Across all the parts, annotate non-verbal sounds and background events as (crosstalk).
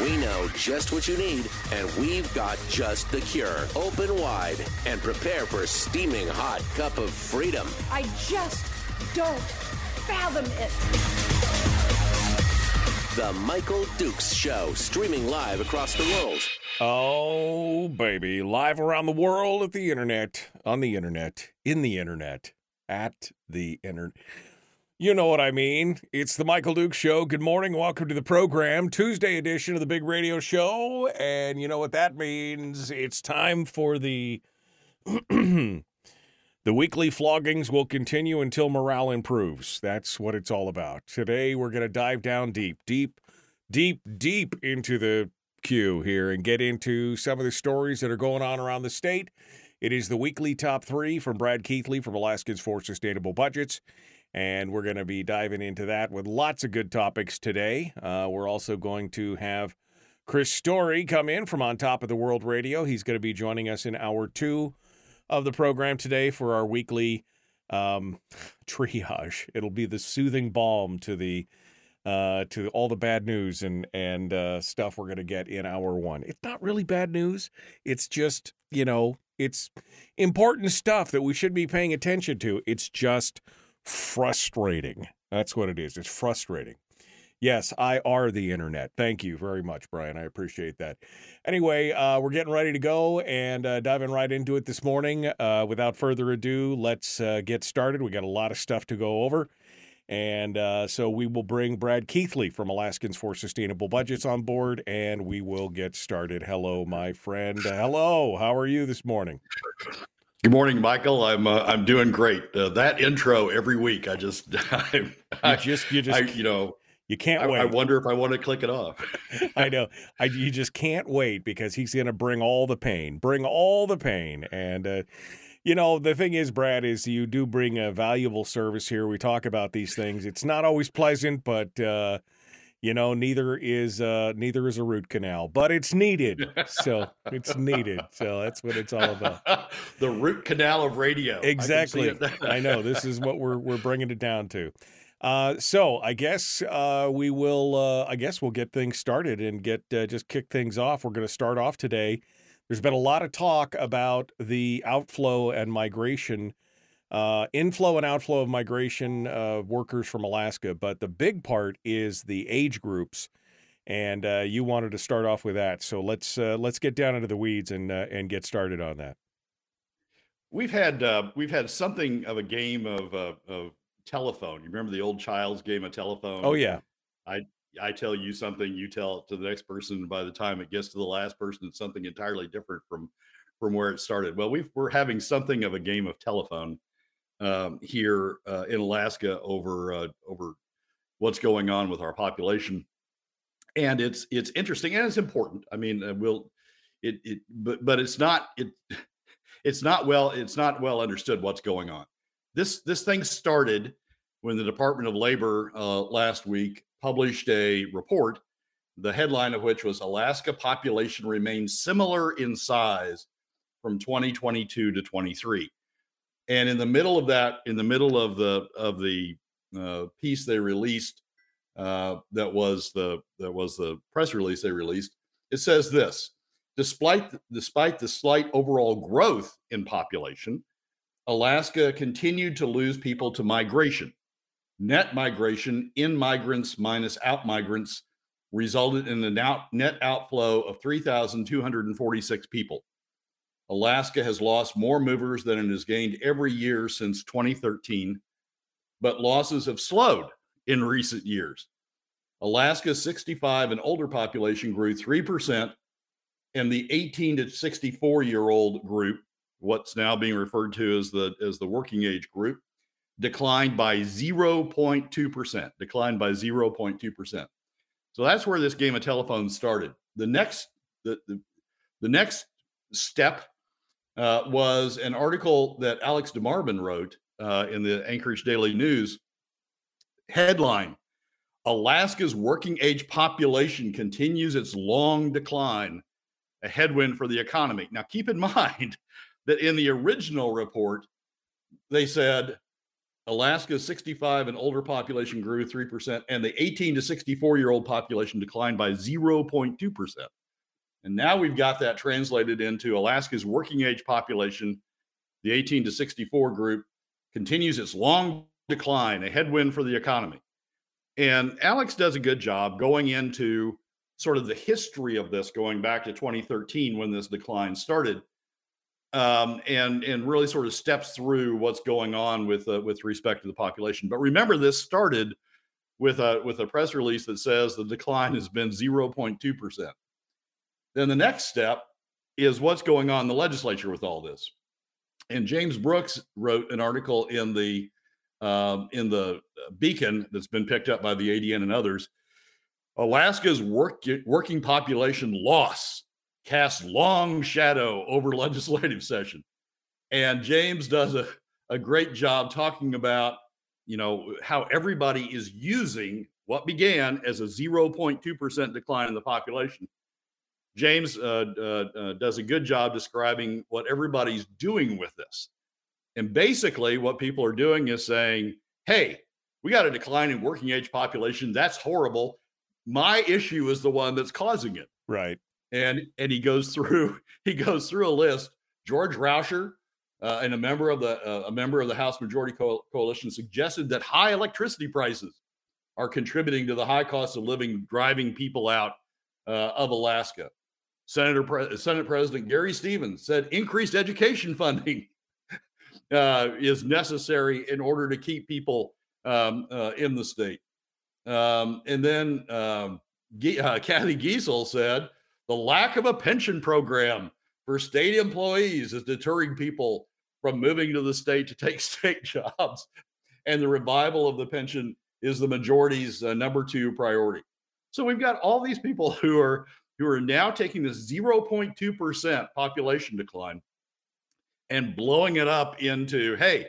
We know just what you need, and we've got just the cure. Open wide and prepare for a steaming hot cup of freedom. I just don't fathom it. The Michael Dukes Show, streaming live across the world. Oh, baby. Live around the world at the internet, on the internet, in the internet, at the internet. You know what I mean. It's the Michael Dukes Show. Good morning. Welcome to the program. Tuesday edition of the Big Radio Show. And you know what that means? It's time for the. (clears throat) The weekly floggings will continue until morale improves. That's what it's all about. Today, we're going to dive down deep, deep, deep, deep into the queue here and get into some of the stories that are going on around the state. It is the weekly top three from Brad Keithley from Alaskans for Sustainable Budgets. And we're going to be diving into that with lots of good topics today. Uh, we're also going to have Chris Story come in from On Top of the World Radio. He's going to be joining us in hour two of the program today for our weekly um, (laughs) triage. It'll be the soothing balm to the uh, to all the bad news and and uh, stuff we're going to get in hour one. It's not really bad news. It's just you know it's important stuff that we should be paying attention to. It's just frustrating. That's what it is. It's frustrating. Yes, I are the internet. Thank you very much, Brian. I appreciate that. Anyway, uh, we're getting ready to go and uh, diving right into it this morning. Uh, without further ado, let's uh, get started. We got a lot of stuff to go over. And uh, so we will bring Brad Keithley from Alaskans for Sustainable Budgets on board and we will get started. Hello, my friend. hello. How are you this morning? Good morning, Michael. I'm uh, I'm doing great. that intro every week, I just (laughs) I, you just you just I, you know you can't I, wait. I wonder if I want to click it off. (laughs) I know. I, you just can't wait because he's going to bring all the pain, bring all the pain. And, uh, you know, the thing is, Brad, is you do bring a valuable service here. We talk about these things. It's not always pleasant, but, uh, you know, neither is uh, neither is a root canal, but it's needed. So it's needed. So that's what it's all about. (laughs) the root canal of radio. Exactly. I, I know. This is what we're we're bringing it down to. Uh, so I guess uh, we will. Uh, I guess we'll get things started and get uh, just kick things off. We're going to start off today. There's been a lot of talk about the outflow and migration, uh, inflow and outflow of migration uh, workers from Alaska, but the big part is the age groups. And uh, you wanted to start off with that, so let's uh, let's get down into the weeds and uh, and get started on that. We've had we've had something of a game of of telephone. You remember the old child's game of telephone? Oh yeah. I I tell you something, you tell it to the next person, and by the time it gets to the last person, it's something entirely different from from where it started. Well, we are having something of a game of telephone um, here uh, in Alaska over uh, over what's going on with our population, and it's it's interesting and it's important. I mean, uh, we'll it it but but it's not it (laughs) it's not well it's not well understood what's going on this this thing started when the Department of Labor uh, last week published a report, the headline of which was Alaska population remains similar in size from 2022 to 23. And in the middle of that, in the middle of the of the uh, piece they released, uh, that was the that was the press release they released. It says this: despite despite the slight overall growth in population, Alaska continued to lose people to migration. Net migration in migrants minus out migrants resulted in a net outflow of 3,246 people. Alaska has lost more movers than it has gained every year since 2013, but losses have slowed in recent years. Alaska's 65 and older population grew 3%, and the 18 to 64 year old group what's now being referred to as the as the working age group declined by 0.2% declined by 0.2% so that's where this game of telephone started the next the, the, the next step uh, was an article that Alex DeMarban wrote uh, in the Anchorage Daily News. Headline Alaska's working age population continues its long decline, a headwind for the economy. Now, keep in (laughs) mind that in the original report, they said Alaska's 65 and older population grew 3%, and the 18 to 64 year old population declined by 0.2%. And now we've got that translated into Alaska's working age population, the 18 to 64 group, continues its long decline, a headwind for the economy. And Alex does a good job going into sort of the history of this, going back to 2013 when this decline started um, and and really sort of steps through what's going on with uh, with respect to the population. But remember, this started with a with a press release that says the decline has been 0.2 percent. Then the next step is what's going on in the legislature with all this. And James Brooks wrote an article in the um, in the Beacon that's been picked up by the ADN and others. Alaska's work, working population loss casts long shadow over (laughs) legislative session. And James does a, a great job talking about, you know, how everybody is using what began as a 0.2% decline in the population. James uh, uh, uh, does a good job describing what everybody's doing with this. And basically, what people are doing is saying, hey, we got a decline in working age population. That's horrible. My issue is the one that's causing it. Right and and he goes through (laughs) he goes through a list. George Rauscher, uh, and a member of the uh, a member of the House Majority Co- Coalition, suggested that high electricity prices are contributing to the high cost of living, driving people out uh, of Alaska. Senator Pre- Senate President Gary Stevens said increased education (laughs) funding uh, is necessary in order to keep people um, uh, in the state. Um, and then um, G- uh, (laughs) Cathy Giessel said the lack of a pension program for state employees is deterring people from moving to the state to take (laughs) state jobs. And the revival of the pension is the majority's uh, number two priority. So we've got all these people who are who are now taking this 0.2% population decline and blowing it up into hey,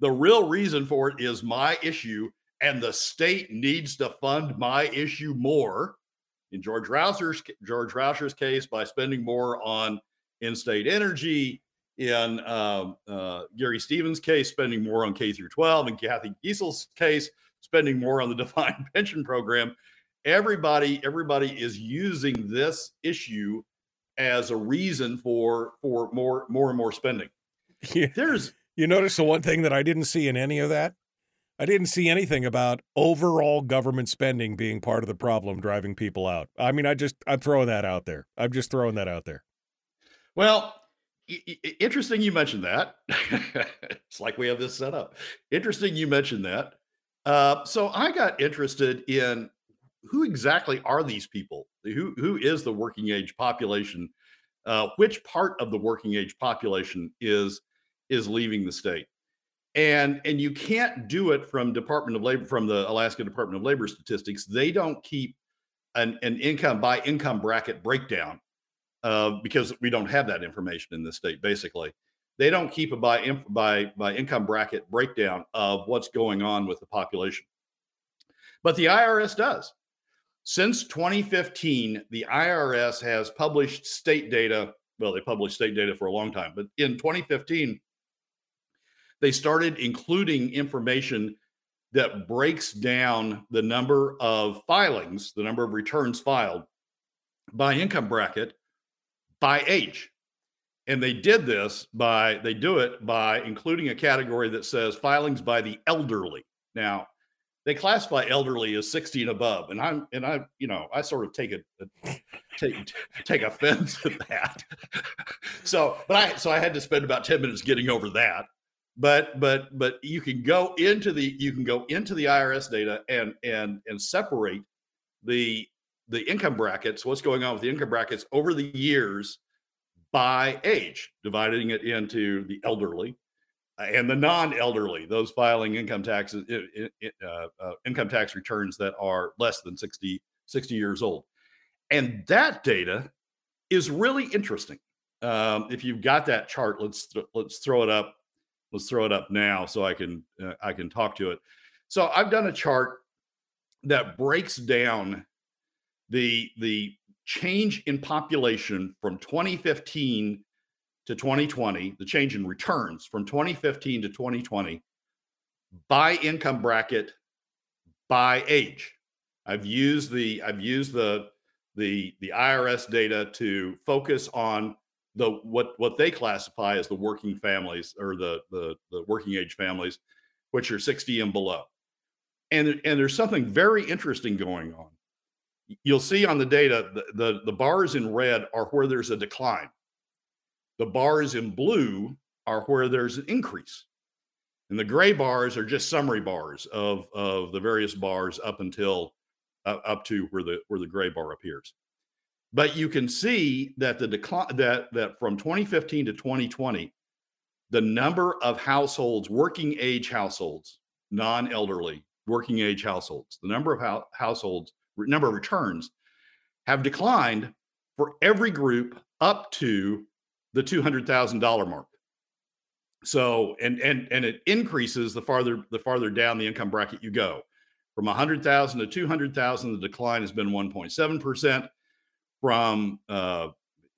the real reason for it is my issue and the state needs to fund my issue more in George Rauscher's George Rauscher's case by spending more on in-state energy. In um, uh, Gary Stevens' case, spending more on K through 12. In Cathy Giessel's case, spending more on the (laughs) defined pension program. Everybody, everybody is using this issue as a reason for for more more and more spending. (laughs) Yeah. There's you notice the one thing that I didn't see in any of that I didn't see anything about overall government spending being part of the problem driving people out. I mean, I just I'm throwing that out there. I'm just throwing that out there. Well, interesting you mentioned that. (laughs) it's like we have this set up. Interesting you mentioned that. Uh, so I got interested in who exactly are these people? Who who is the working age population? Uh, which part of the working age population is is leaving the state? and and you can't do it from department of labor from the alaska department of labor statistics they don't keep an, an income by income bracket breakdown uh, because we don't have that information in this state basically they don't keep a by by by income bracket breakdown of what's going on with the population but the irs does since 2015 the irs has published state data well they published state data for a long time but in 2015 they started including information that breaks down the number of filings, the number of returns filed by income bracket by age. And they did this by, they do it by including a category that says filings by the elderly. Now, they classify elderly as 60 and above. And I'm, and I, you know, I sort of take a, a take, take offense at that. (laughs) so, but I, so I had to spend about 10 minutes getting over that but but but you can go into the you can go into the IRS data and and and separate the the income brackets what's going on with the income brackets over the years by age dividing it into the elderly and the non-elderly those filing income taxes uh, uh, income tax returns that are less than 60 60 years old and that data is really interesting um, if you've got that chart, let's th- let's throw it up. Let's throw it up now so I can uh, I can talk to it. So I've done a chart that breaks down the the change in population from 2015 to 2020, the change in returns from 2015 to 2020 by income bracket by age. I've used the I've used the the the IRS data to focus on the what what they classify as the working families or the the, the working age families, which are 60 and below. And and there's something very interesting going on. You'll see on the data the, the, the bars in red are where there's a decline. The bars in blue are where there's an increase. And the gray bars are just summary bars of, of the various bars up until uh, up to where the where the gray bar appears. But you can see that the decline that that from 2015 to 2020, the number of households, working age households, non-elderly, working age households, the number of ho- households, number of returns have declined for every group up to the $200,000 mark. So and and and it increases the farther the farther down the income bracket you go. From 100,000 to 200,000 the decline has been 1.7% from uh,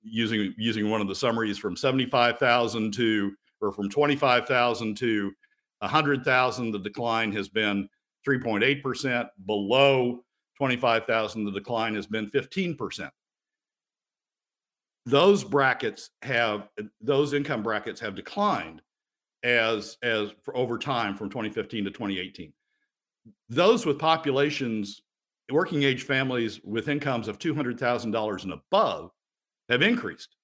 using using one of the summaries from 75,000 to or from 25,000 to 100,000 the decline has been 3.8% below 25,000 the decline has been 15% those brackets have those income brackets have declined as as for over time from 2015 to 2018 those with populations working age families with incomes of $200,000 and above have increased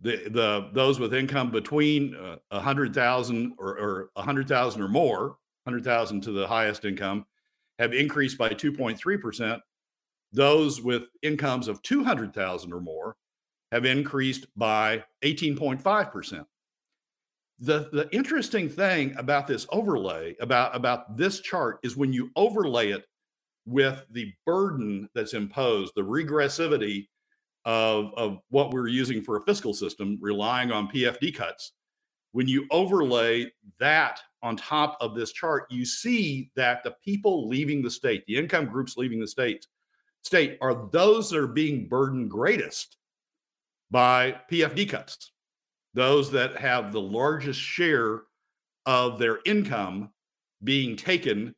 the the those with income between uh, 100,000 or, or 100,000 or more 100,000 to the highest income have increased by 2.3%. Those with incomes of 200,000 or more have increased by 18.5%. The, the interesting thing about this overlay, about, about this chart, is when you overlay it with the burden that's imposed, the regressivity of, of what we're using for a fiscal system, relying on PFD cuts, when you overlay that on top of this chart, you see that the people leaving the state, the income groups leaving the state, state are those that are being burdened greatest by PFD cuts. Those that have the largest share of their income being taken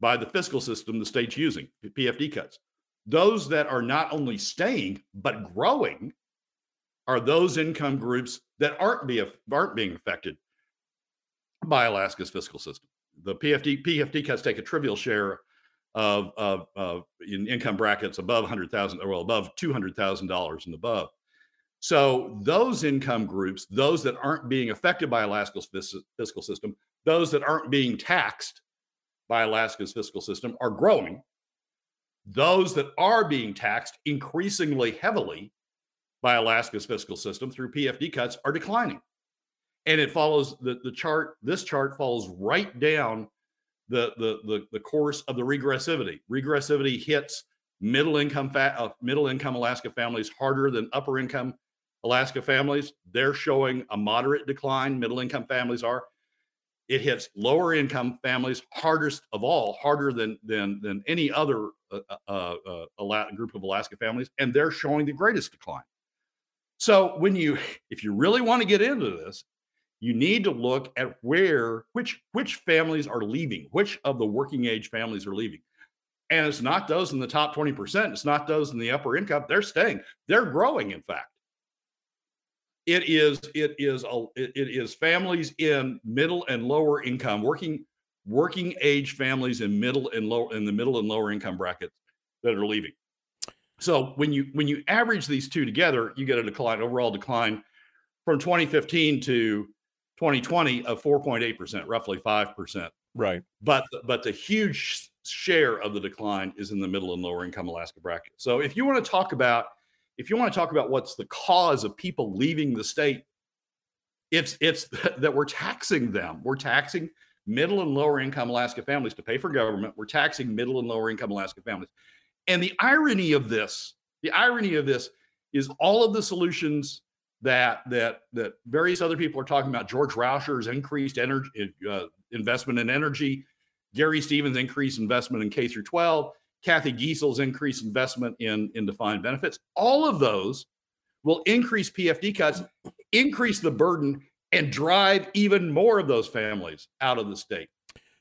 by the fiscal system the state's using, PFD cuts. Those that are not only staying but growing are those income groups that aren't be aren't being affected by Alaska's fiscal system. The PFD PFD cuts take a trivial share of of, of in income brackets above hundred thousand, well above two hundred thousand dollars and above. So those income groups, those that aren't being affected by Alaska's fiscal system, those that aren't being taxed by Alaska's fiscal system, are growing. Those that are being taxed increasingly heavily by Alaska's fiscal system through PFD cuts are declining. And it follows the, the chart, this chart follows right down the, the, the, the course of the regressivity. Regressivity hits middle income fa- uh, middle income Alaska families harder than upper income Alaska families. They're showing a moderate decline. Middle income families are. It hits lower income families hardest of all, harder than than than any other uh, uh, uh, group of Alaska families, and they're showing the greatest decline. So when you, if you really want to get into this, you need to look at where which which families are leaving, which of the working age families are leaving. And it's not those in the top 20%, it's not those in the upper income, they're staying. They're growing in fact. It is it is a it is families in middle and lower income working working age families in middle and low in the middle and lower income brackets that are leaving. So when you when you average these two together, you get a decline, overall decline from 2015 to 2020 of 4.8%, roughly 5%. Right. But but the huge share of the decline is in the middle and lower income Alaska bracket. So if you want to talk about if you want to talk about what's the cause of people leaving the state, it's it's (laughs) that we're taxing them. We're taxing middle and lower income Alaska families to pay for government. We're taxing middle and lower income Alaska families. And the irony of this, the irony of this is all of the solutions that that that various other people are talking about. George Rauscher's increased energy uh, investment in energy, Gary Stevens' increased investment in K through 12, Cathy Giessel's increased investment in in defined benefits. All of those will increase PFD cuts, increase the burden, and drive even more of those families out of the state.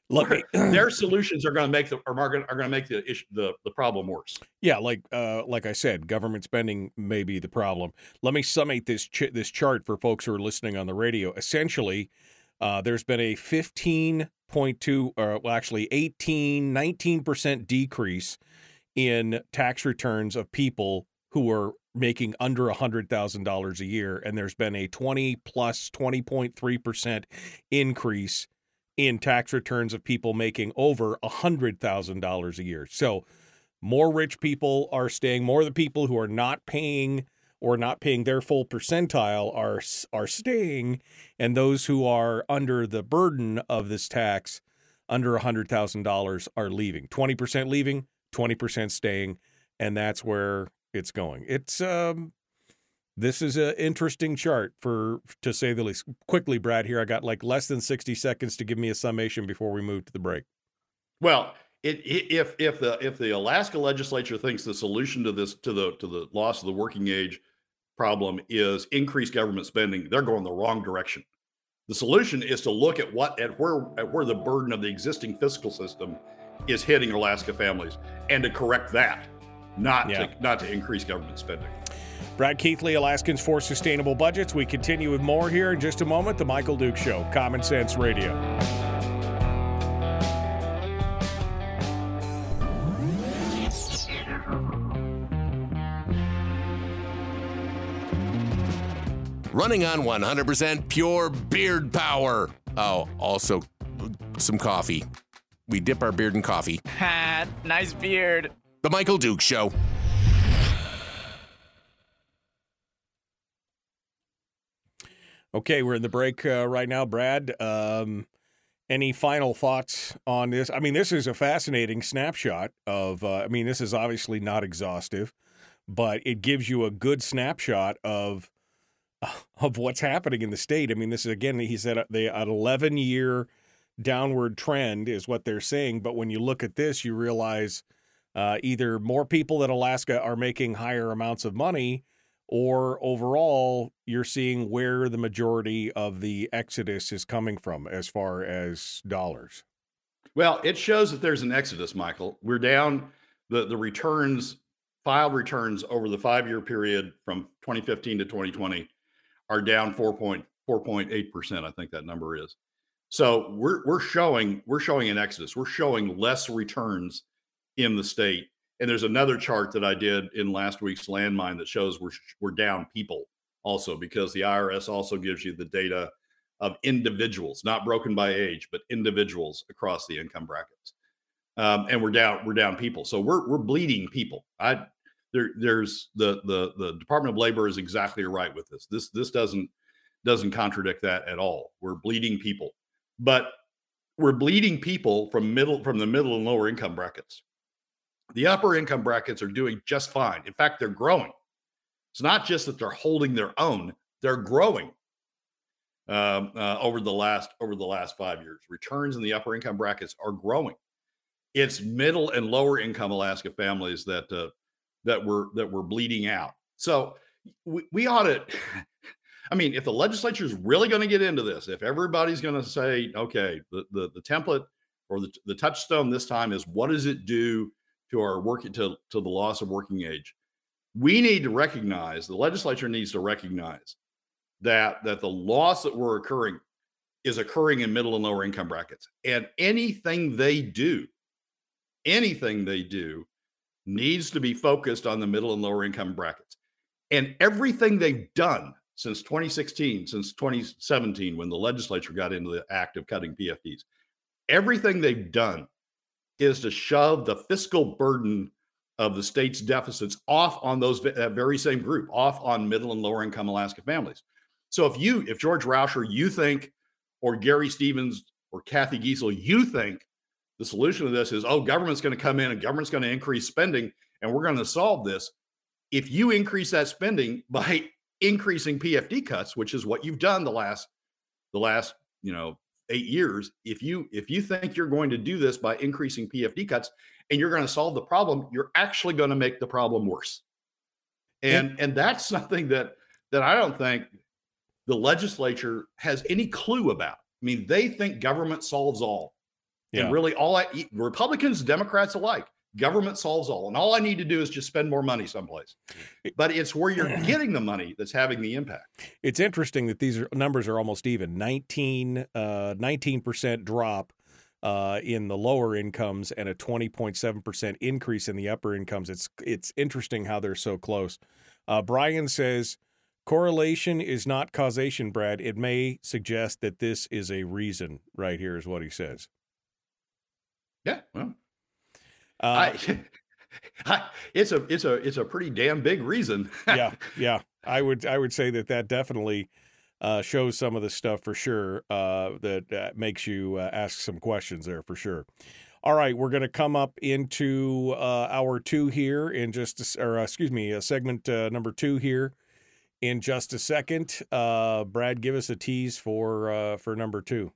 Look, (clears throat) their solutions are going to make the are going are going to make the issue the, the problem worse. Yeah, like uh, like I said, government spending may be the problem. Let me summate this ch- this chart for folks who are listening on the radio. Essentially, uh, there's been a 15.2 or well, actually 18 19 percent decrease in tax returns of people who are making under $100,000 a year and there's been a 20 plus 20.3% increase in tax returns of people making over $100,000 a year. So more rich people are staying, more of the people who are not paying or not paying their full percentile are are staying and those who are under the burden of this tax under $100,000 are leaving. 20% leaving, 20% staying, and that's where it's going. It's um this is an interesting chart for to say the least. Quickly, Brad, here I got like less than 60 seconds to give me a summation before we move to the break. Well, it, if if the if the Alaska legislature thinks the solution to this to the to the loss of the working age problem is increased government spending, they're going the wrong direction. The solution is to look at what at where at where the burden of the existing fiscal system is hitting Alaska families and to correct that, not yeah. to not to increase government spending. Brad Keithley, Alaskans for Sustainable Budgets. We continue with more here in just a moment. The Michael Duke Show, Common Sense Radio. Running on 100% pure beard power. Oh, also some coffee. We dip our beard in coffee. Ha, (laughs) nice beard. The Michael Duke Show. Okay, we're in the break uh, right now, Brad. Um, any final thoughts on this? I mean, this is a fascinating snapshot of. Uh, I mean, this is obviously not exhaustive, but it gives you a good snapshot of (laughs) of what's happening in the state. I mean, this is again, he said uh, the an 11 year downward trend is what they're saying, but when you look at this, you realize uh, either more people in Alaska are making higher amounts of money or overall you're seeing where the majority of the exodus is coming from as far as dollars. Well it shows that there's an exodus michael. We're down the the returns filed returns over the five year period from 2015 to 2020 are down 4.4.8 percent i think that number is so we're we're showing we're showing an exodus we're showing less returns in the state and there's another chart that I did in last week's landmine that shows we're we're down people also because the IRS also gives you the data of individuals, not broken by age, but individuals across the income brackets. Um, and we're down we're down people, so we're we're bleeding people. I there there's the the the Department of Labor is exactly right with this. This this doesn't doesn't contradict that at all. We're bleeding people, but we're bleeding people from middle from the middle and lower income brackets the upper income brackets are doing just fine. In fact, they're growing. It's not just that they're holding their own; they're growing um, uh, over the last over the last five years. Returns in the upper income brackets are growing. It's middle and lower income Alaska families that uh, that were that were bleeding out. So we, we ought to. I mean, if the legislature is really going to get into this, if everybody's going to say, okay, the, the the template or the the touchstone this time is what does it do to our working to, to the loss of working age. We need to recognize the legislature needs to recognize that that the loss that we're occurring is occurring in middle and lower income brackets. And anything they do, anything they do needs to be focused on the middle and lower income brackets. And everything they've done since 2016, since 2017, when the legislature got into the act of cutting PFDs, everything they've done is to shove the fiscal burden of the state's deficits off on those that very same group, off on middle and lower income Alaska families. So if you, if George Rauscher, you think, or Gary Stevens or Cathy Giessel, you think the solution to this is, oh, government's going to come in and government's going to increase spending and we're going to solve this. If you increase that spending (laughs) by increasing PFD cuts, which is what you've done the last the last you know eight years. If you if you think you're going to do this by increasing PFD cuts and you're going to solve the problem, you're actually going to make the problem worse. And and that's (laughs) something that that I don't think the legislature has any clue about. I mean, they think government solves all. Yeah. And really, all I, Republicans, Democrats alike, government solves all. And all I need to do is just spend more money someplace. But it's where you're (clears throat) getting the money that's having the impact. It's interesting that these are, numbers are almost even 19, uh, 19% drop uh, in the lower incomes and a 20.7% increase in the upper incomes. It's, it's interesting how they're so close. Uh, Brian says, Correlation is not causation, Brad. It may suggest that this is a reason, right here is what he says. Yeah, well, uh, I, (laughs) I, it's a it's a it's a pretty damn big reason. yeah, (laughs) yeah. I would I would say that that definitely uh, shows some of the stuff for sure uh, that uh, makes you uh, ask some questions there for sure. All right, we're going to come up into uh, hour two here in just, or excuse me, a segment number two here in just a second. Brad, give us a tease for for number two.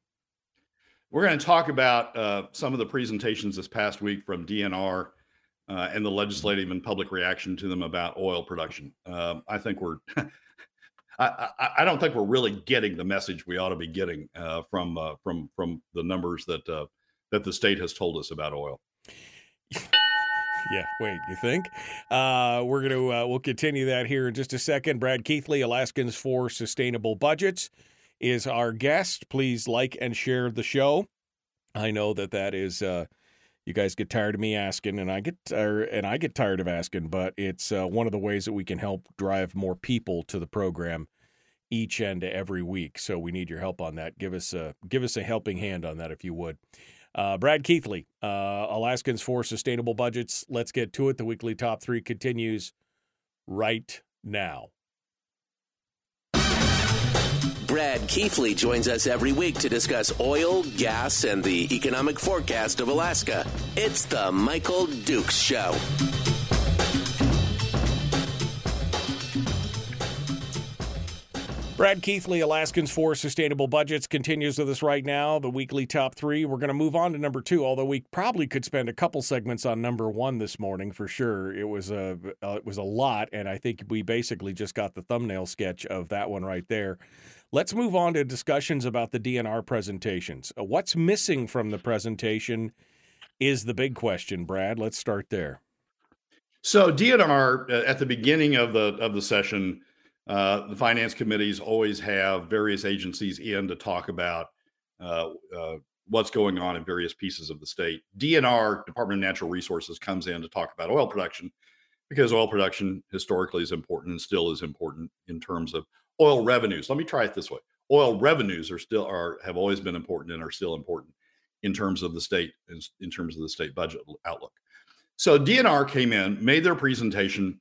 We're going to talk about uh, some of the presentations this past week from DNR uh, and the legislative and public reaction to them about oil production. Uh, I think we're, (laughs) I, I, I, don't think we're really getting the message we ought to be getting uh, from uh, from from the numbers that uh, that the state has told us about oil. Yeah, wait, you think? Uh, we're going to, uh, we'll continue that here in just a second. Brad Keithley, Alaskans for Sustainable Budgets is our guest. Please like and share the show. I know that that is uh, you guys get tired of me asking, and I get and I get tired of asking, but it's uh, one of the ways that we can help drive more people to the program each and every week. So we need your help on that. Give us a give us a helping hand on that if you would. Uh, Brad Keithley, uh, Alaskans for Sustainable Budgets. Let's get to it. The weekly top three continues right now. Brad Keithley joins us every week to discuss oil, gas, and the economic forecast of Alaska. It's the Michael Dukes Show. Brad Keithley, Alaskans for Sustainable Budgets, continues with us right now. The weekly top three. We're going to move on to number two, although we probably could spend a couple segments on number one this morning for sure. It was a uh, it was a lot, and I think we basically just got the thumbnail sketch of that one right there. Let's move on to discussions about the DNR presentations. Uh, what's missing from the presentation is the big question, Brad. Let's start there. So DNR uh, at the beginning of the of the session, uh, the finance committees always have various agencies in to talk about uh, uh, what's going on in various pieces of the state. DNR, Department of Natural Resources, comes in to talk about oil production because oil production historically is important and still is important in terms of oil revenues. Let me try it this way. Oil revenues are still are have always been important and are still important in terms of the state in terms of the state budget outlook. So DNR came in, made their presentation,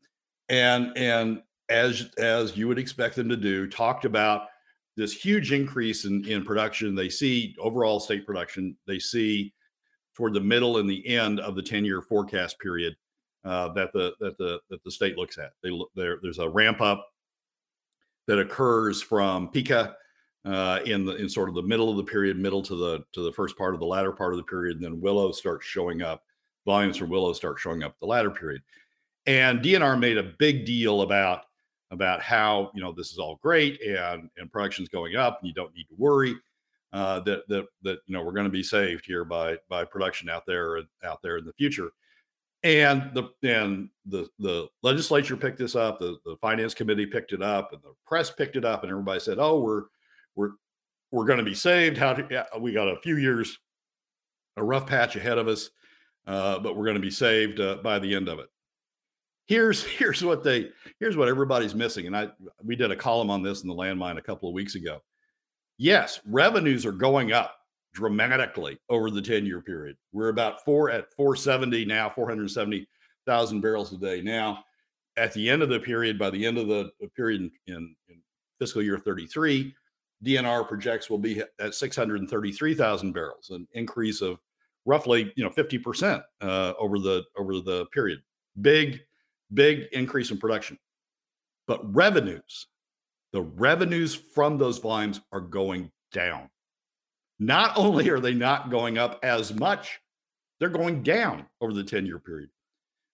and and as as you would expect them to do, talked about this huge increase in, in production. They see overall state production. They see toward the middle and the end of the 10-year forecast period uh, that the that the that the state looks at. They look there. There's a ramp up that occurs from Pikka uh, in the in sort of the middle of the period, middle to the to the first part of the latter part of the period, and then Willow starts showing up. Volumes from Willow start showing up the latter period, and DNR made a big deal about about how you know this is all great and and production's going up, and you don't need to worry uh, that that that you know we're going to be saved here by by production out there out there in the future and the and the the legislature picked this up the, the finance committee picked it up and the press picked it up and everybody said oh we're we're we're going to be saved. How to, yeah, we got a few years a rough patch ahead of us uh, but we're going to be saved uh, by the end of it. Here's (laughs) here's what they here's what everybody's missing and i we did a column on this in the landmine a couple of weeks ago. Yes revenues are going up dramatically over the 10 year period. We're about four at 470 now, 470,000 barrels a day. Now, at the end of the period, by the end of the period in, in, in fiscal year 33, DNR projects will be at 633,000 barrels, an increase of roughly you know 50% uh, over the over the period. Big, big increase in production. But revenues the revenues from those volumes are going down. Not (laughs) only are they not going up as much, they're going down over the 10 year period.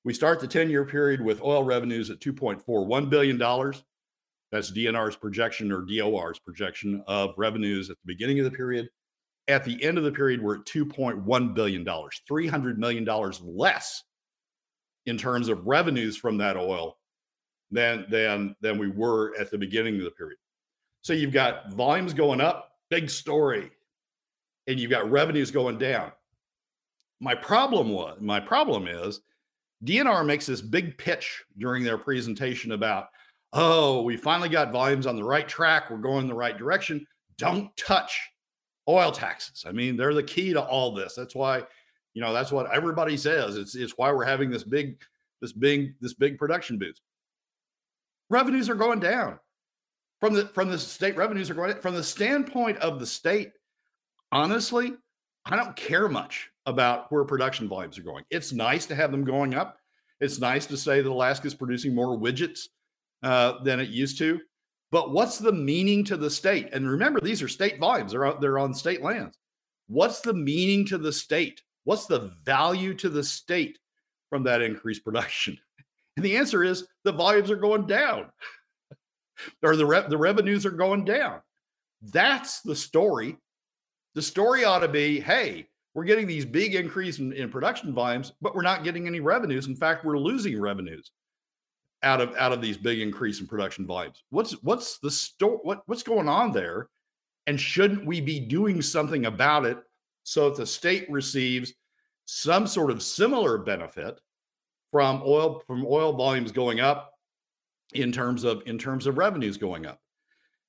We start the 10 year period with oil revenues at $2.41 billion. That's DNR's projection or DOR's projection of revenues at the beginning of the period. At the end of the period, we're at $2.1 billion, $300 million less in terms of revenues from that oil than, than, than we were at the beginning of the period. So you've got volumes going up, big story, and you've got revenues going down. My problem was, my problem is DNR makes this big pitch during their presentation about, oh, we finally got volumes on the right track. We're going in the right direction. Don't touch oil taxes. I mean, they're the key to all this. That's why, you know, that's what everybody says. It's it's why we're having this big, this big, this big production boost. Revenues are going down. From the from the state revenues are going from the standpoint of the state, honestly, I don't care much about where production volumes are going. It's nice to have them going up. It's nice to say that Alaska is producing more widgets uh, than it used to. But what's the meaning to the state? And remember, these are state volumes. They're out, they're on state lands. What's the meaning to the state? What's the value to the state from that increased production? (laughs) And the answer is the volumes are going down, (laughs) or the re- the revenues are going down. That's the story. The story ought to be, hey, we're getting these big increase in, in production volumes, but we're not getting any revenues. In fact, we're losing revenues out of out of these big increase in production volumes. What's what's the story? What what's going on there? And shouldn't we be doing something about it so that the state receives some sort of similar benefit from oil from oil volumes going up in terms of in terms of revenues going up?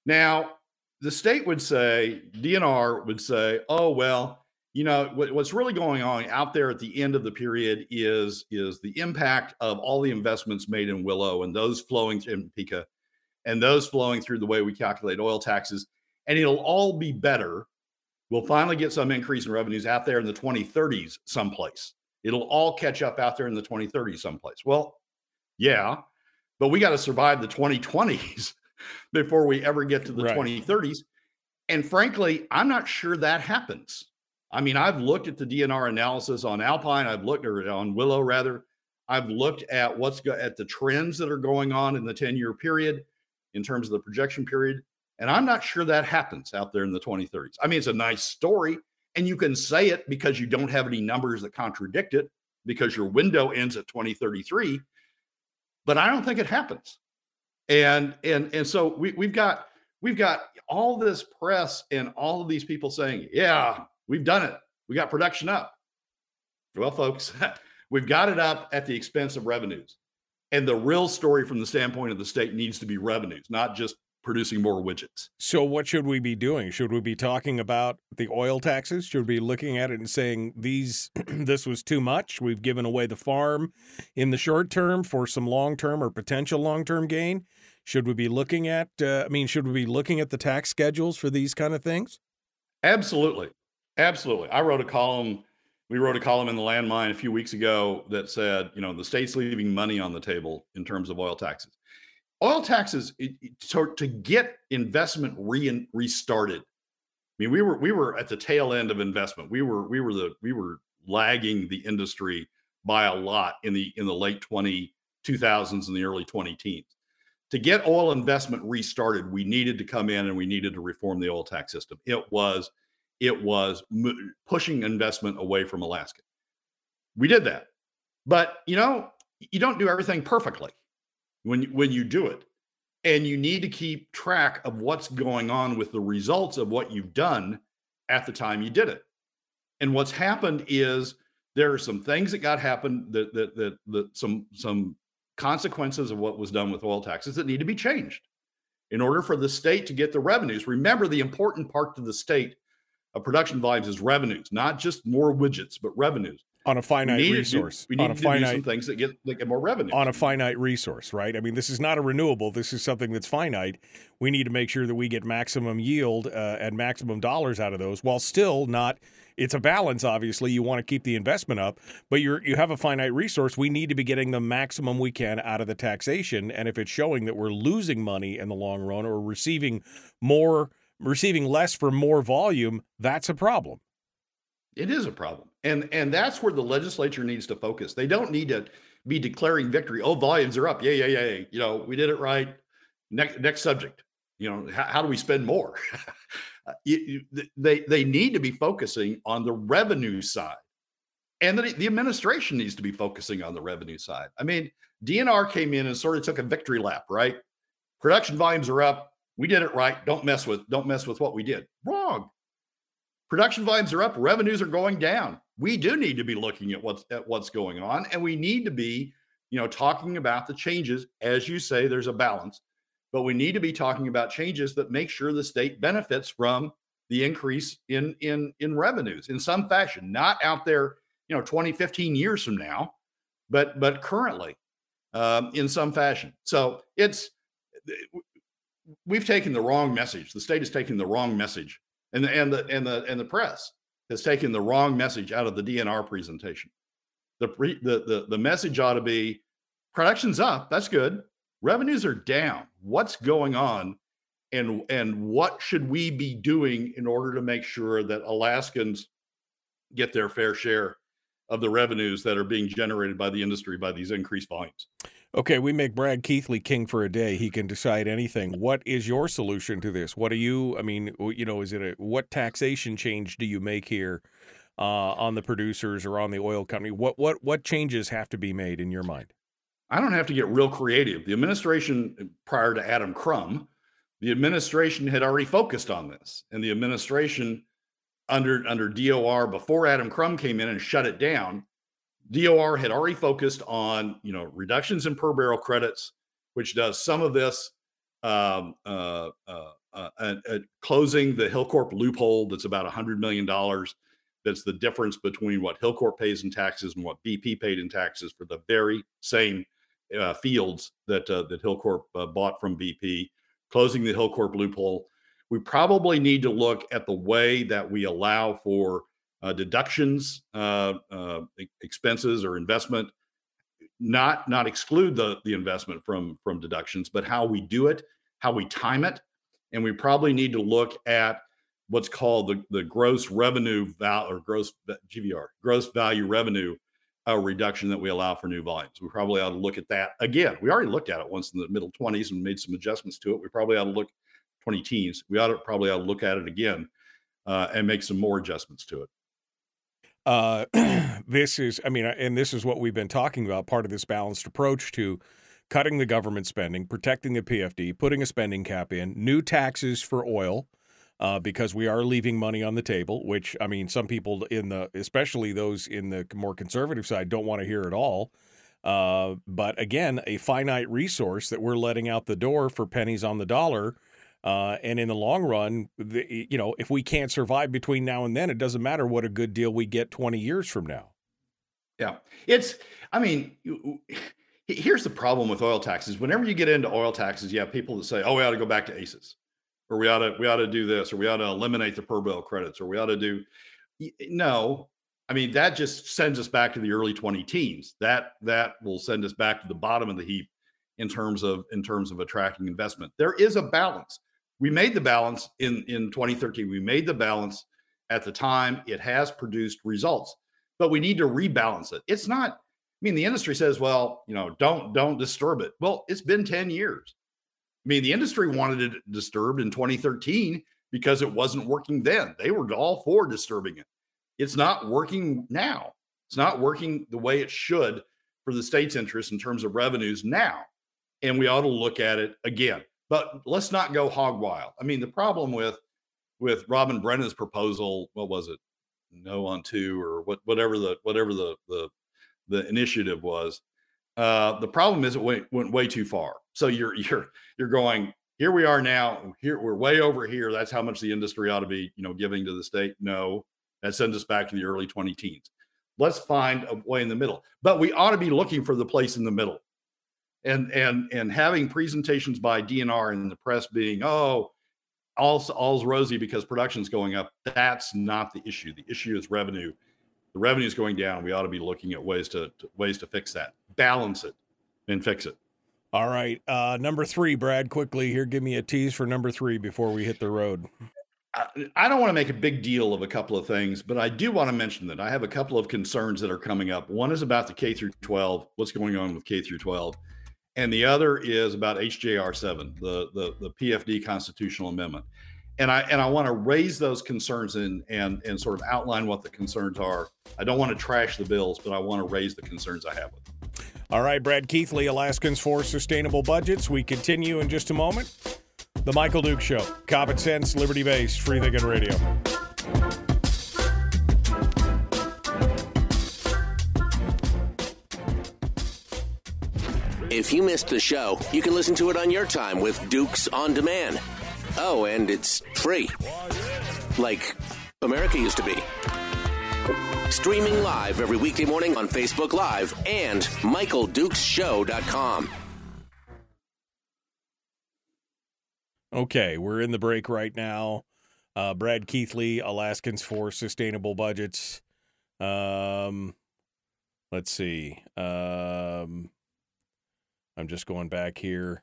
Now, the state would say, DNR would say, oh well, you know what, what's really going on out there at the end of the period is is the impact of all the investments made in willow and those flowing in Pikka and those flowing through the way we calculate oil taxes and it'll all be better. We'll finally get some increase in revenues out there in the 2030s someplace. It'll all catch up out there in the 2030s someplace. Well yeah but we got to survive the 2020s before we ever get to the right. 2030s and frankly i'm not sure that happens I mean, I've looked at the DNR analysis on Alpine. I've looked or on Willow rather. I've looked at what's go- at the trends that are going on in the 10 year period in terms of the projection period. And I'm not sure that happens out there in the 2030s. I mean, it's a nice story and you can say it because you don't have any numbers that contradict it because your window ends at 2033. But I don't think it happens. And and and so we, we've got we've got all this press and all of these people saying, yeah, We've done it. We got production up. Well, folks, (laughs) we've got it up at the expense of revenues. And the real story from the standpoint of the state needs to be revenues, not just producing more widgets. So, what should we be doing? Should we be talking about the oil taxes? Should we be looking at it and saying these (clears throat) this was too much? We've given away the farm in the short term for some long term or potential long term gain. Should we be looking at? Uh, I mean, should we be looking at the tax schedules for these kind of things? Absolutely. Absolutely. I wrote a column. We wrote a column in the landmine a few weeks ago that said, you know, the state's leaving money on the table in terms of oil taxes. Oil taxes it, it, to, to get investment re, restarted. I mean, we were we were at the tail end of investment. We were we were the we were lagging the industry by a lot in the in the late 20 2000s and the early 20 teens. To get oil investment restarted, we needed to come in and we needed to reform the oil tax system. It was it was m- pushing investment away from Alaska. We did that. But, you know, you don't do everything perfectly when when you do it. And you need to keep track of what's going on with the results of what you've done at the time you did it. And what's happened is there are some things that got happened that that that, that some some consequences of what was done with oil taxes that need to be changed in order for the state to get the revenues. Remember the important part to the state of production volumes is revenues, not just more widgets, but revenues. on a finite we resource. Do, we need on a to finite, do some things that get that get more revenue on a finite resource, right? I mean, this is not a renewable. This is something that's finite. We need to make sure that we get maximum yield uh, and maximum dollars out of those, while still not. It's a balance. Obviously, you want to keep the investment up, but you're you have a finite resource. We need to be getting the maximum we can out of the taxation, and if it's showing that we're losing money in the long run or receiving more, receiving less for more volume, that's a problem. It is a problem. And and that's where the legislature needs to focus. They don't need to be declaring victory. Oh, volumes are up. Yeah, yeah, yeah. You know, we did it right. Next next subject. You know, how, how do we spend more? (laughs) Uh, you, you, they they need to be focusing on the revenue side. And the, the administration needs to be focusing on the revenue side. I mean, DNR came in and sort of took a victory lap, right? Production volumes are up. We did it right. Don't mess with don't mess with what we did. Wrong production volumes are up, revenues are going down. We do need to be looking at what's at what's going on, and we need to be, you know, talking about the changes. As you say, there's a balance, but we need to be talking about changes that make sure the state benefits from the increase in in in revenues in some fashion, not out there, you know, 20, 15 years from now, but but currently um, in some fashion. So it's we've taken the wrong message. The state is taking the wrong message and the and the and the and the press has taken the wrong message out of the DNR presentation. The pre, the the the message ought to be production's up, that's good. Revenues are down. What's going on? And and what should we be doing in order to make sure that Alaskans get their fair share of the revenues that are being generated by the industry by these increased volumes? Okay, we make Brad Keithley king for a day. He can decide anything. What is your solution to this? What are you? I mean, you know, is it a what taxation change do you make here uh, on the producers or on the oil company? What what what changes have to be made in your mind? I don't have to get real creative. The administration uh, prior to Adam Crum, the administration had already focused on this, and the administration under under DOR before Adam Crum came in and shut it down DOR had already focused on you know reductions in per barrel credits, which does some of this, um, uh, uh, uh, closing the Hilcorp loophole that's about hundred million dollars. That's the difference between what Hilcorp pays in taxes and what BP paid in taxes for the very same uh, fields that uh, that Hilcorp uh, bought from BP. Closing the Hilcorp loophole. We probably need to look at the way that we allow for uh, deductions, uh, uh, expenses, or investment. Not not exclude the the investment from from deductions, but how we do it, how we time it, and we probably need to look at what's called the the gross revenue val or gross GVR, gross value revenue uh, reduction that we allow for new volumes. We probably ought to look at that again. We already looked at it once in the middle 20s and made some adjustments to it. We probably ought to look 20 teens. We ought to probably ought to look at it again uh, and make some more adjustments to it. Uh, (clears throat) this is, I mean, and this is what we've been talking about part of this balanced approach to cutting the government spending, protecting the PFD, putting a spending cap in, new taxes for oil. Uh, because we are leaving money on the table, which I mean, some people in the, especially those in the more conservative side, don't want to hear at all. Uh, but again, a finite resource that we're letting out the door for pennies on the dollar uh, and in the long run, the, you know, if we can't survive between now and then, it doesn't matter what a good deal we get 20 years from now. Yeah. It's, I mean, here's the problem with oil taxes. Whenever you get into oil taxes, you have people that say, oh, we ought to go back to ACES or we ought to, we ought to do this, or we ought to eliminate the per barrel credits, or we ought to do, no, I mean, that just sends us back to the early 20 teens. That, that will send us back to the bottom of the heap in terms of, in terms of attracting investment. There is a balance. We made the balance in in 2013 we made the balance at the time. It has produced results but we need to rebalance it. It's not i mean the industry says well you know don't don't disturb it. Well it's been 10 years mean the industry wanted it disturbed in 2013 because it wasn't working then they were all for disturbing it it's not working now it's not working the way it should for the state's interest in terms of revenues now and we ought to look at it again but let's not go hog wild. I mean, the problem with with Robin Brena's proposal, what was it? No on two or what whatever the whatever the the the initiative was. Uh, the problem is it went, went way too far. So you're you're you're going here we are now here we're way over here. That's how much the industry ought to be you know giving to the state. No, that sends us back to the early 20 teens. let's find a way in the middle. But we ought to be looking for the place in the middle. And and and having presentations by DNR and the press being, oh, all all's rosy because production's going up. That's not the issue. The issue is revenue. The revenue is going down. We ought to be looking at ways to, to ways to fix that, balance it, and fix it. All right, uh, number three, Brad. Quickly here, give me a tease for number three before we hit the road. I don't want to make a big deal of a couple of things, but I do want to mention that I have a couple of concerns that are coming up. One is about the K through 12, what's going on with K through 12, and the other is about HJR 7, the, the the PFD constitutional amendment. And I and I want to raise those concerns and and and sort of outline what the concerns are. I don't want to trash the bills, but I want to raise the concerns I have with them. All right, Brad Keithley, Alaskans for Sustainable Budgets. We continue in just a moment. The Michael Dukes Show, common sense, liberty based, free thinking radio. If you missed the show, you can listen to it on your time with Dukes on Demand. Oh, and it's free. Like America used to be. Streaming live every weekday morning on Facebook Live and MichaelDukesShow.com. Okay, we're in the break right now. Uh, Brad Keithley, Alaskans for Sustainable Budgets. Um, let's see. Um, I'm just going back here.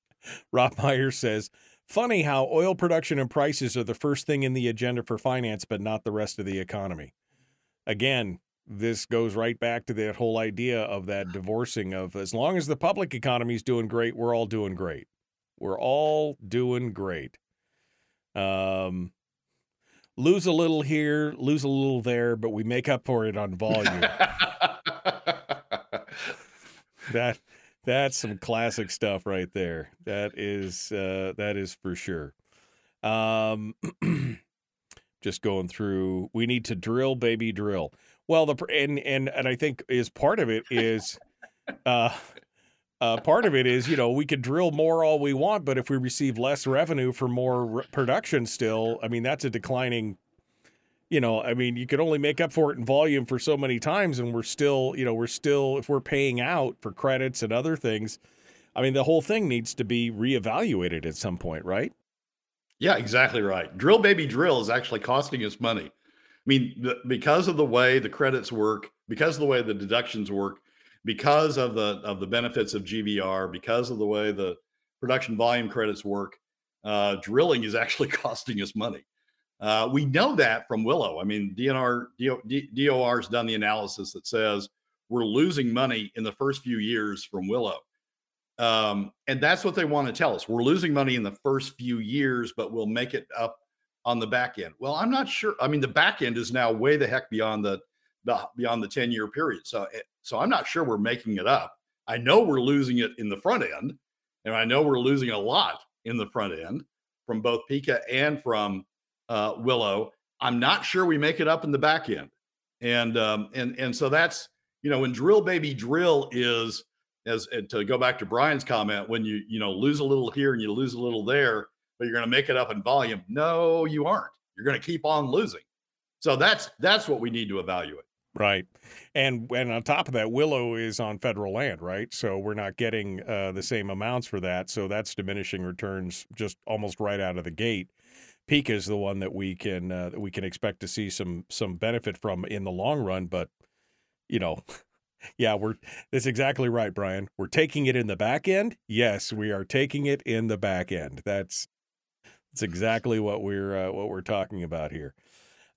(laughs) Rob Meyer says, Funny how oil production and prices are the first thing in the agenda for finance, but not the rest of the economy. Again, this goes right back to that whole idea of that divorcing of as long as the public economy is doing great, we're all doing great. We're all doing great. Um, lose a little here, lose a little there, but we make up for it on volume. (laughs) that that's some classic stuff right there. That is uh, that is for sure. Um, (clears throat) just going through. We need to drill, baby, drill. Well, the and and and I think is part of it is. (laughs) Uh, uh, part of it is, you know, we could drill more all we want, but if we receive less revenue for more re- production, still, I mean, that's a declining. You know, I mean, you could only make up for it in volume for so many times, and we're still, you know, we're still, if we're paying out for credits and other things, I mean, the whole thing needs to be reevaluated at some point, right? Yeah, exactly right. Drill baby drill is actually costing us money. I mean, because of the way the credits work, because of the way the deductions work, because of the of the benefits of GVR, because of the way the production volume credits work, uh, drilling is (laughs) actually costing us money. Uh, we know that from Willow. I mean, DNR DO, DOR has done the analysis that says we're losing money in the first few years from Willow. Um, and that's what they want to tell us. We're losing money in the first few years, but we'll make it up on the back end. Well, I'm not sure. I mean, the back end is now way the heck beyond the, the beyond the 10 year period. So, eh, so I'm not sure we're making it up. I know we're losing it in the front end, and I know we're losing a lot in the front end from both Pikka and from uh, Willow. I'm not sure we make it up in the back end, and um, and and so that's you know when drill baby drill is as to go back to Brian's comment when you you know lose a little here and you lose a little there, but you're going to make it up in volume. No, you aren't. You're going to keep on losing. So that's that's what we need to evaluate. Right, and and on top of that, Willow is on federal land, right? So we're not getting uh, the same amounts for that. So that's diminishing returns just almost right out of the gate. Pikka is the one that we can uh, that we can expect to see some some benefit from in the long run, but you know. Yeah, we're that's exactly right, Brian. We're taking it in the back end. Yes, we are taking it in the back end. That's that's exactly what we're uh, what we're talking about here.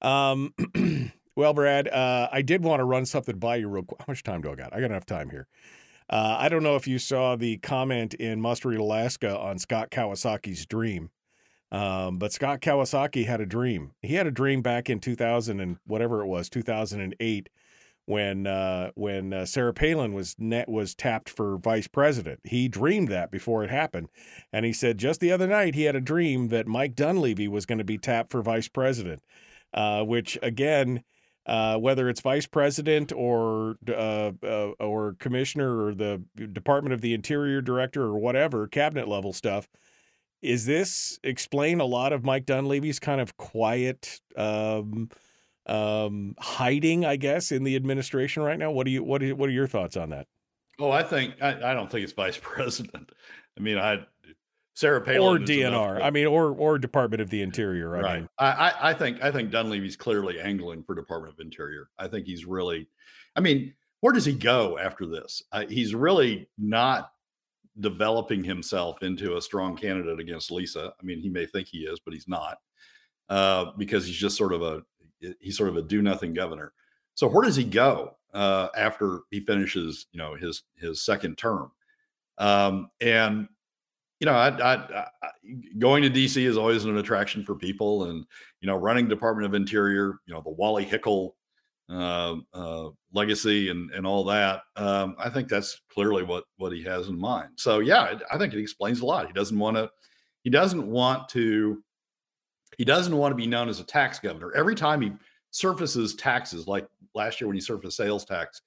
Um, (clears throat) well, Brad, uh, I did want to run something by you real quick. How much time do I got? I got enough time here. Uh, I don't know if you saw the comment in Must Read Alaska on Scott Kawasaki's dream. Um, but Scott Kawasaki had a dream. He had a dream back in 2000 and whatever it was, 2008, when uh, when uh, Sarah Palin was net was tapped for vice president. He dreamed that before it happened, and he said just the other night he had a dream that Mike Dunleavy was going to be tapped for vice president, uh, which again. Uh, whether it's vice president or uh, uh, or commissioner or the Department of the Interior director or whatever cabinet level stuff, is this explain a lot of Mike Dunleavy's kind of quiet um, um, hiding, I guess, in the administration right now. What do you what are, what are your thoughts on that? Oh, I think I, I don't think it's vice (laughs) president. I mean, I Sarah Palin or DNR. I mean, or or Department of the Interior. I right. Mean. I, I think I think Dunleavy's clearly angling for Department of Interior. I think he's really. I mean, where does he go after this? Uh, he's really not developing himself into a strong candidate against Lisa. I mean, he may think he is, but he's not uh, because he's just sort of a he's sort of a do nothing governor. So where does he go uh, after he finishes, you know, his his second term? Um, and you know, I, I, I, going to DC is always an attraction for people, and you know, running Department of Interior, you know, the Wally Hickel uh, uh, legacy and and all that. Um, I think that's clearly what what he has in mind. So yeah, I think it explains a lot. He doesn't want to. He doesn't want to. He doesn't want to be known as a tax governor. Every time he surfaces taxes, like last year when he surfaced sales tax,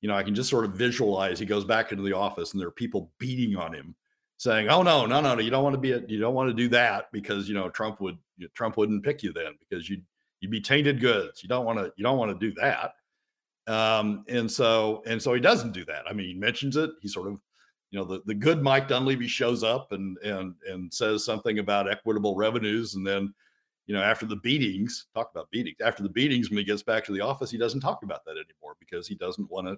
you know, I can just sort of visualize. He goes back into the office, and there are people beating on him, saying, "Oh no, no, no, no! You don't want to be. A, you don't want to do that because you know Trump would. Trump wouldn't pick you then because you you'd be tainted goods. You don't want to you don't want to do that. Um, and so and so he doesn't do that. I mean, he mentions it. He sort of, you know, the, the good Mike Dunleavy shows up and and and says something about equitable revenues, and then, you know, after the beatings, talk about beatings. After the beatings, when he gets back to the office, he doesn't talk about that anymore because he doesn't want to,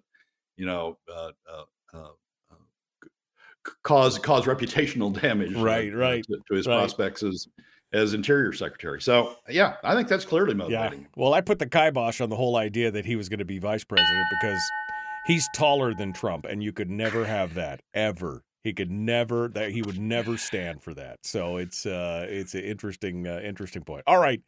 you know, uh, uh, uh, uh cause cause reputational (laughs) damage, right, right, to, to his right. prospects as as Interior Secretary. So, yeah, I think that's clearly motivating. Yeah. Well, I put the kibosh on the whole idea that he was going to be vice president because he's taller than Trump, and you could never have that ever. He could never that he would never stand for that. So it's uh, it's an interesting uh, interesting point. All right.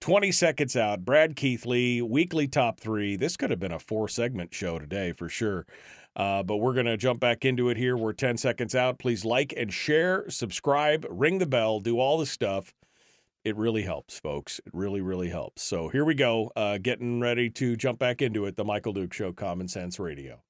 20 seconds out. Brad Keithley, weekly top three. This could have been a four segment show today for sure. Uh, but we're going to jump back into it here. We're 10 seconds out. Please like and share, subscribe, ring the bell, do all the stuff it really helps, folks. It really, really helps. So here we go, uh, getting ready to jump back into it. The Michael Dukes Show, Common Sense Radio.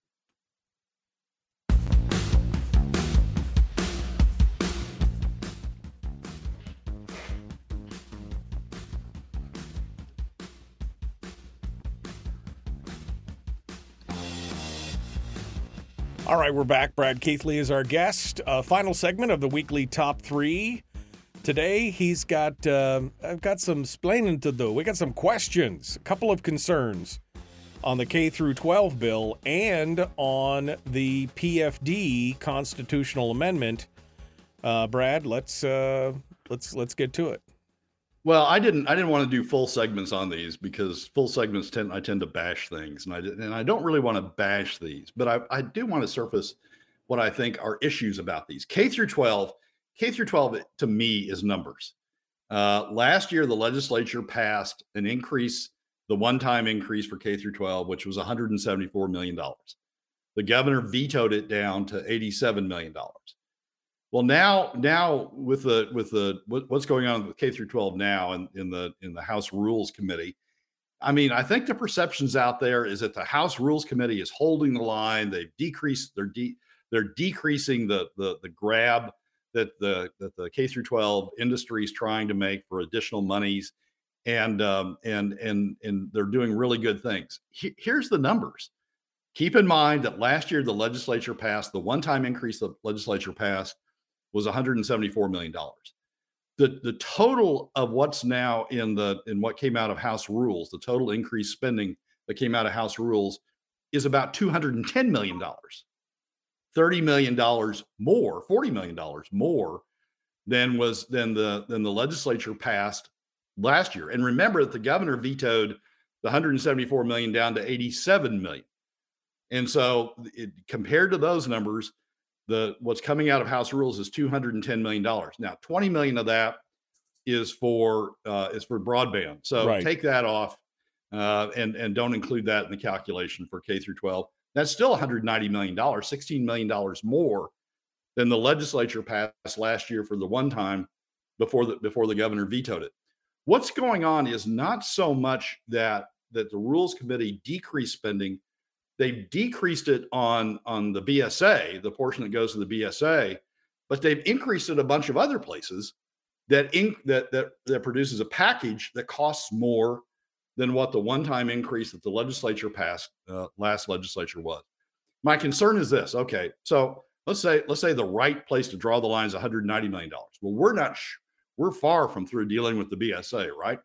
All right, we're back. Brad Keithley is our guest. Uh, final segment of the weekly top three. Today he's got uh, I've got some splaining to do. We got some questions, a couple of concerns on the K through 12 bill and on the PFD constitutional amendment. Uh, Brad, let's uh, let's let's get to it. Well, I didn't I didn't want to do full segments on these because full segments tend I tend to bash things and I and I don't really want to bash these, but I, I do want to surface what I think are issues about these. K through 12 K through 12 to me is numbers. Uh, last year, the legislature passed an increase, the one-time increase for K through 12, which was 174 million dollars. The governor vetoed it down to 87 million dollars. Well, now, now with the with the what's going on with K through 12 now in, in the in the House Rules Committee, I mean, I think the perceptions out there is that the House Rules Committee is holding the line. They've decreased. They're de- they're decreasing the the the grab that the that the K through 12 industry is trying to make for additional monies, and um, and and and they're doing really good things. He, here's the numbers. Keep in mind that last year the legislature passed the one-time increase the legislature passed was 174 million dollars. The the total of what's now in the in what came out of House rules, the total increased spending that came out of House rules is about 210 million dollars. $30 million more, $40 million more than was than the than the legislature passed last year. And remember that the governor vetoed the 174 million down to 87 million. And so it, compared to those numbers, the what's coming out of House rules is 210 million dollars. Now, 20 million of that is for uh, is for broadband. So right. take that off uh, and and don't include that in the calculation for K through 12. That's still $190 million, $16 million more than the legislature passed last year for the one time before the before the governor vetoed it. What's going on is not so much that that the rules committee decreased spending, they've decreased it on on the BSA, the portion that goes to the BSA, but they've increased it a bunch of other places that in, that that that produces a package that costs more than what the one-time increase that the legislature passed uh, last legislature was. My concern is this. Okay, so let's say let's say the right place to draw the line is 190 million dollars. Well, we're not we're far from through dealing with the BSA, right?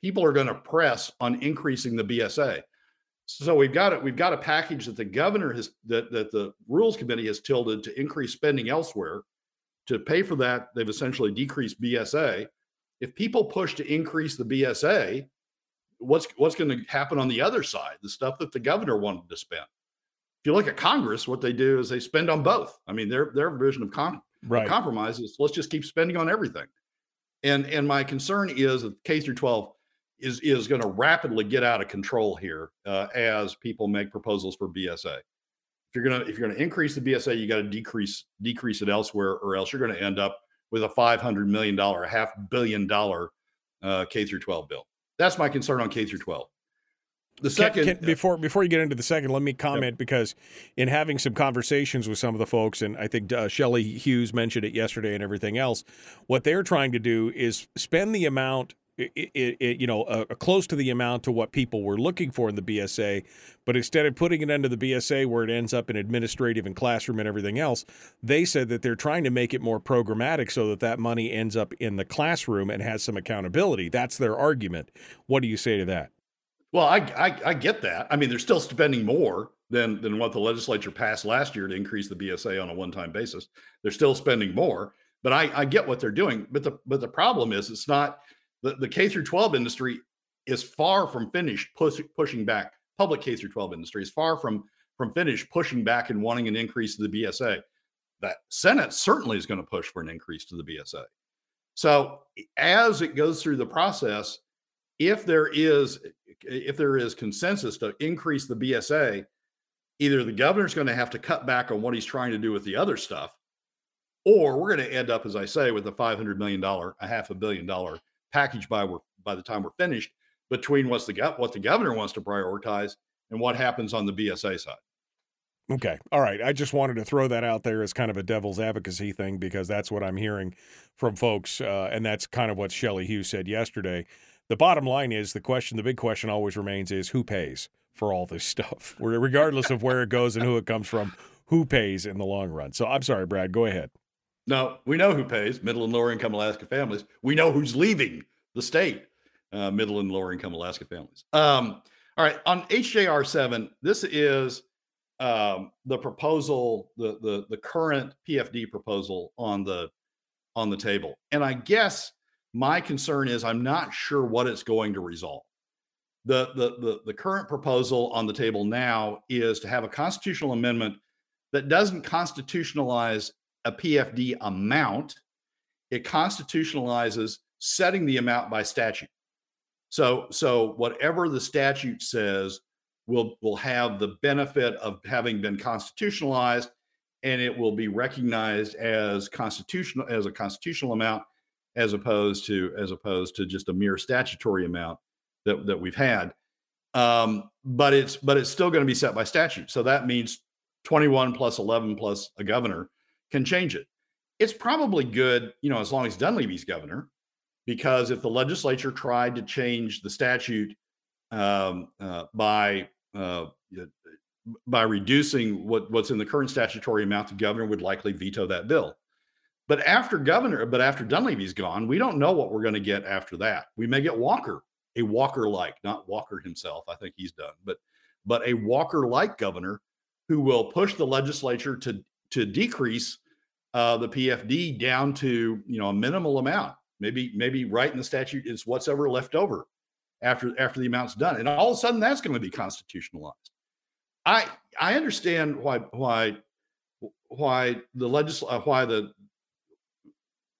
People are going to press on increasing the BSA. So we've got it. We've got a package that the governor has that that the rules committee has tilted to increase spending elsewhere. To pay for that, they've essentially decreased BSA. If people push to increase the BSA, what's what's going to happen on the other side? The stuff that the governor wanted to spend. If you look at Congress, what they do is they spend on both. I mean, their their vision of com- Right. compromise is let's just keep spending on everything. And and my concern is that K through 12 is is going to rapidly get out of control here uh, as people make proposals for BSA. If you're gonna if you're gonna increase the BSA, you got to decrease decrease it elsewhere, or else you're going to end up with a 500 million dollar, a half billion dollar uh, K through 12 bill. That's my concern on K through 12. The second, can- before before you get into the second, let me comment because in having some conversations with some of the folks, and I think uh, Shelley Hughes mentioned it yesterday and everything else, what they're trying to do is spend the amount. I i i you know, uh, close to the amount to what people were looking for in the BSA, but instead of putting it into the BSA where it ends up in administrative and classroom and everything else, they said that they're trying to make it more programmatic so that that money ends up in the classroom and has some accountability. That's their argument. What do you say to that? Well, I, I I get that. I mean, they're still spending more than than what the legislature passed last year to increase the BSA on a one-time basis. They're still spending more, but I, I get what they're doing. But the but the problem is it's not the, K through 12 industry is far from finished push, pushing back. Public K through 12 industry is far from from finished pushing back and wanting an increase to the BSA. That Senate certainly is going to push for an increase to the BSA. So as it goes through the process, if there is if there is consensus to increase the BSA, either the governor's going to have to cut back on what he's trying to do with the other stuff, or we're going to end up, as I say, with a five hundred million dollar, a half a billion dollar package by we're, by the time we're finished between what's the what the governor wants to prioritize and what happens on the BSA side. Okay. All right. I just wanted to throw that out there as kind of a devil's advocacy thing because that's what I'm hearing from folks. Uh, and that's kind of what Shelley Hughes said yesterday. The bottom line is the question, the big question always remains is who pays for all this stuff, (laughs) regardless of where it goes and who it comes from, who pays in the long run. So I'm sorry, Brad, go ahead. No, we know who pays middle and lower income Alaska families. We know who's leaving the state, uh, middle and lower income Alaska families. Um, all right, on HJR seven, this is um, the proposal, the the the current PFD proposal on the on the table, and I guess my concern is I'm not sure what it's going to resolve. The, the the the current proposal on the table now is to have a constitutional amendment that doesn't constitutionalize a PFD amount, it constitutionalizes setting the amount by statute. So, so whatever the statute says will will have the benefit of having been constitutionalized, and it will be recognized as constitutional as a constitutional amount, as opposed to as opposed to just a mere statutory amount that that we've had. Um, but it's but it's still going to be set by statute. So that means 21 plus 11 plus a governor can change it. It's probably good, you know, as long as Dunleavy's governor, because if the legislature tried to change the statute um, uh, by uh, by reducing what, what's in the current statutory amount, the governor would likely veto that bill. But after governor, but after Dunleavy's gone, we don't know what we're going to get after that. We may get Walker, a Walker-like, not Walker himself. I think he's done, but but a Walker-like governor who will push the legislature to to decrease uh, the PFD down to you know a minimal amount. Maybe maybe right in the statute is what's ever left over after after the amount's done, and all of a sudden that's going to be constitutionalized. I I understand why why why the legisl uh, why the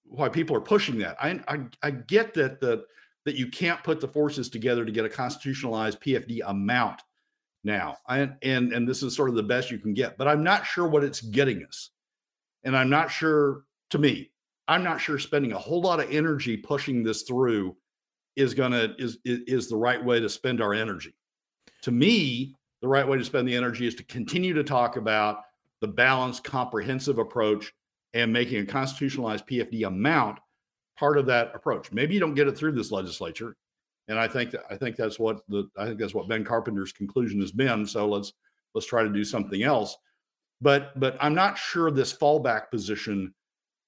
why people are pushing that. I, I I get that the that you can't put the forces together to get a constitutionalized PFD amount now. I, and and this is sort of the best you can get, but I'm not sure what it's getting us. And I'm not sure to me, I'm not sure spending a whole lot of energy pushing this through is gonna is is, the right way to spend our energy. To me, the right way to spend the energy is to continue to talk about the balanced, comprehensive approach and making a constitutionalized PFD amount part of that approach. Maybe you don't get it through this legislature. and I think that I think that's what the I think that's what Ben Carpenter's conclusion has been. So let's let's try to do something else. But but I'm not sure this fallback position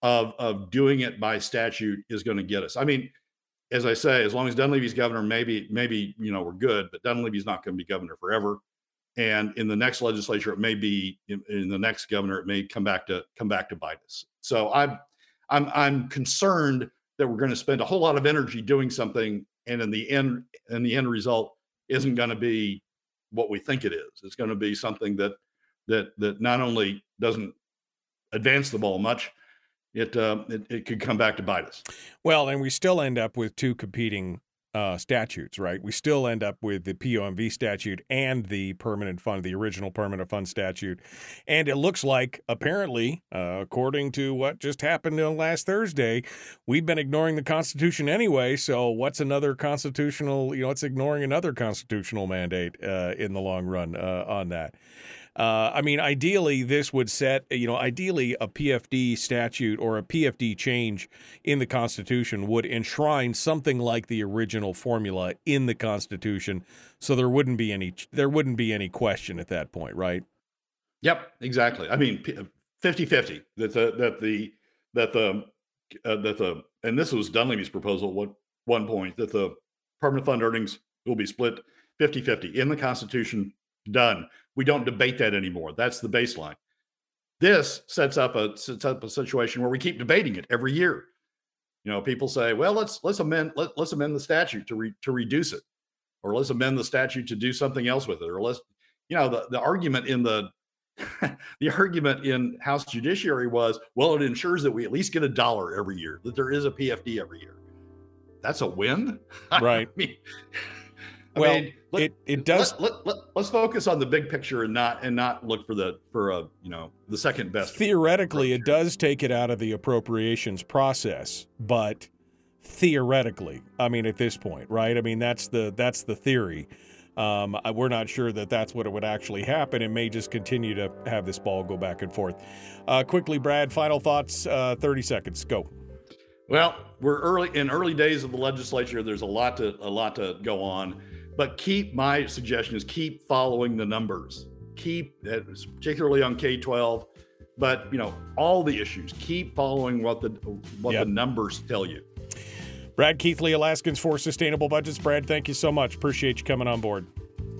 of of doing it by statute is going to get us. I mean, as I say, as long as Dunleavy's governor, maybe maybe you know we're good. But Dunleavy's not going to be governor forever. And in the next legislature, it may be in, in the next governor, it may come back to come back to bite us. So I'm I'm I'm concerned that we're going to spend a whole lot of energy doing something and in the end and the end result isn't going to be what we think it is it's going to be something that that that not only doesn't advance the ball much it, uh, it it could come back to bite us well and we still end up with two competing uh, statutes, right? We still end up with the POMV statute and the permanent fund, the original permanent fund statute. And it looks like, apparently, uh, according to what just happened on last Thursday, we've been ignoring the Constitution anyway. So, what's another constitutional, you know, it's ignoring another constitutional mandate uh, in the long run uh, on that. Uh, I mean, ideally, this would set, you know, ideally a PFD statute or a PFD change in the Constitution would enshrine something like the original formula in the Constitution, so there wouldn't be any there wouldn't be any question at that point, right? Yep, exactly. I mean, 50-50 that the that the that the uh, that the and this was Dunleavy's proposal at one, point that the permanent fund earnings will be split 50-50 in the Constitution done. We don't debate that anymore. That's the baseline. This sets up a sets up a situation where we keep debating it every year. You know, people say, "Well, let's let's amend let, let's amend the statute to re, to reduce it, or let's amend the statute to do something else with it, or let's." You know, the the argument in the (laughs) the argument in House Judiciary was, well, it ensures that we at least get a dollar every year, that there is a PFD every year. That's a win, (laughs) right? I mean, I well, mean, let, it it does. Let, let, let, us focus on the big picture and not and not look for the for a you know the second best. Theoretically, it does take it out of the appropriations process, but theoretically, I mean, at this point, right? I mean, that's the that's the theory. Um, we're not sure that that's what it would actually happen. It may just continue to have this ball go back and forth. Uh, quickly, Brad, final thoughts. Uh, Thirty seconds. Go. Well, we're early in early days of the legislature. There's a lot to a lot to go on. But keep my suggestion is keep following the numbers. Keep uh, particularly on K twelve, but you know all the issues. Keep following what the what yep. the numbers tell you. Brad Keithley, Alaskans for Sustainable Budgets. Brad, thank you so much. Appreciate you coming on board.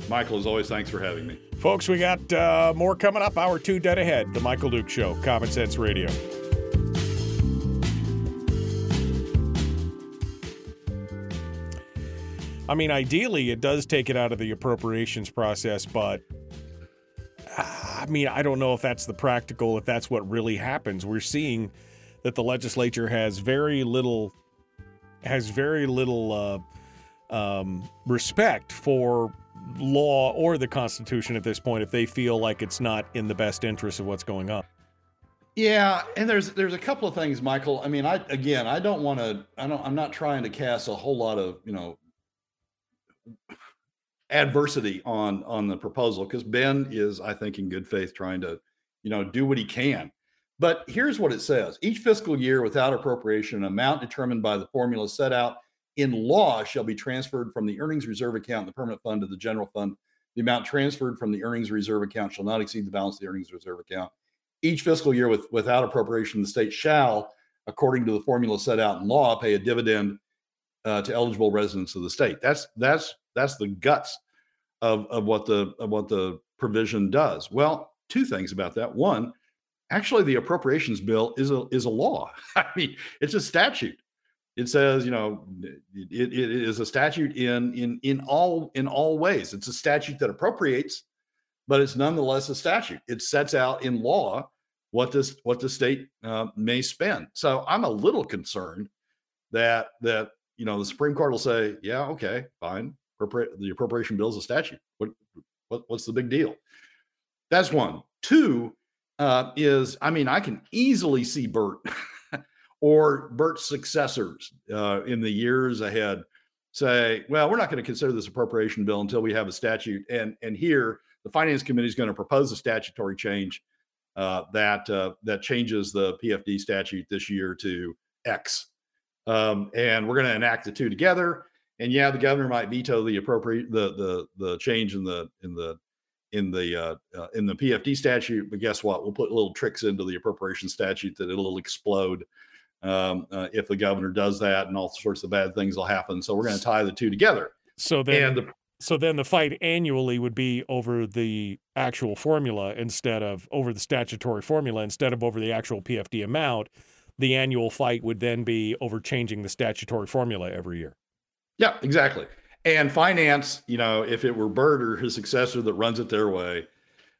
Michael, as always, thanks for having me. Folks, we got uh, more coming up. Hour two dead ahead. The Michael Dukes Show, Common Sense Radio. I mean, ideally, it does take it out of the appropriations process, but uh, I mean, I don't know if that's the practical, if that's what really happens. We're seeing that the legislature has very little has very little uh, um, respect for law or the Constitution at this point if they feel like it's not in the best interest of what's going on. Yeah, and there's there's a couple of things, Michael. I mean, I again, I don't want to. I don't. I'm not trying to cast a whole lot of you know adversity on on the proposal because Ben is, I think, in good faith trying to, you know, do what he can. But here's what it says: each fiscal year without appropriation, an amount determined by the formula set out in law shall be transferred from the earnings reserve account, in the permanent fund, to the general fund. The amount transferred from the earnings reserve account shall not exceed the balance of the earnings reserve account. Each fiscal year with, without appropriation, the state shall, according to the formula set out in law, pay a dividend uh, to eligible residents of the state. That's that's that's the guts of of what the of what the provision does. Well, two things about that. One, actually, the appropriations bill is a is a law. (laughs) I mean, it's a statute. It says, you know, it, it is a statute in in in all in all ways. It's a statute that appropriates, but it's nonetheless a statute. It sets out in law what this what the state uh, may spend. So I'm a little concerned that that you know, the Supreme Court will say, yeah, okay, fine. the appropriation bill is a statute. What, what, what's the big deal? That's one. Two uh, is, I mean, I can easily see Bert (laughs) or Bert's successors uh, in the years ahead say, well, we're not going to consider this appropriation bill until we have a statute. And and here, the Finance Committee is going to propose a statutory change uh, that uh, that changes the PFD statute this year to X um, and we're going to enact the two together. and yeah, the governor might veto the appropriate the the the change in the in the in the uh, uh, in the PFD statute. But guess what? We'll put little tricks into the appropriation statute that it'll explode um, uh, if the governor does that, and all sorts of bad things will happen. So we're going to tie the two together. So then, And the so then the fight annually would be over the actual formula instead of over the statutory formula instead of over the actual PFD amount. The annual fight would then be over changing the statutory formula every year. Yeah, exactly. And finance, you know, if it were Bert or his successor that runs it their way,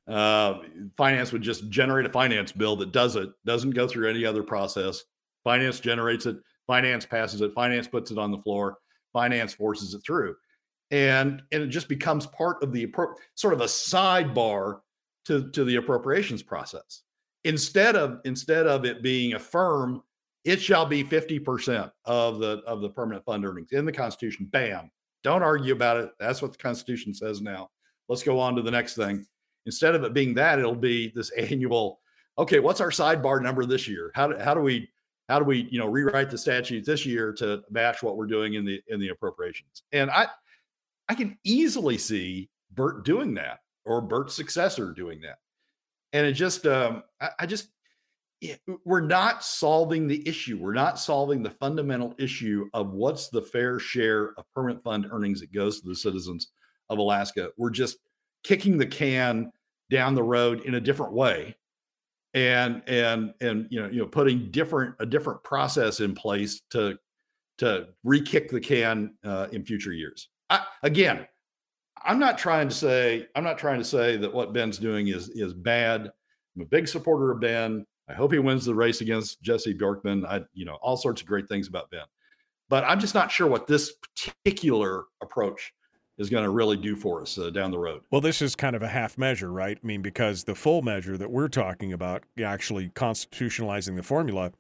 uh, finance would just generate a finance bill that does it, doesn't go through any other process. Finance generates it, finance passes it, finance puts it on the floor, finance forces it through. And and it just becomes part of the sort of a sidebar to, to the appropriations process. Instead of instead of it being a firm, it shall be 50% of the of the permanent fund earnings in the Constitution. Bam. Don't argue about it. That's what the Constitution says now. Let's go on to the next thing. Instead of it being that, it'll be this (laughs) annual. Okay, what's our sidebar number this year? How do, how do we how do we you know rewrite the statute this year to match what we're doing in the in the appropriations? And I I can easily see Bert doing that or Bert's successor doing that. And it just um, I, I just yeah, we're not solving the issue. We're not solving the fundamental issue of what's the fair share of permanent fund earnings that goes to the citizens of Alaska. We're just kicking the can down the road in a different way and and and you know you know putting different a different process in place to to re-kick the can uh, in future years. I, again, I'm not trying to say I'm not trying to say that what Ben's doing is is bad. I'm a big supporter of Ben. I hope he wins the race against Jesse Bjorkman. I, you know, all sorts of great things about Ben, but I'm just not sure what this particular approach is going to really do for us uh, down the road. Well, this is kind of a half measure, right? I mean, because the full measure that we're talking about, actually constitutionalizing the formula,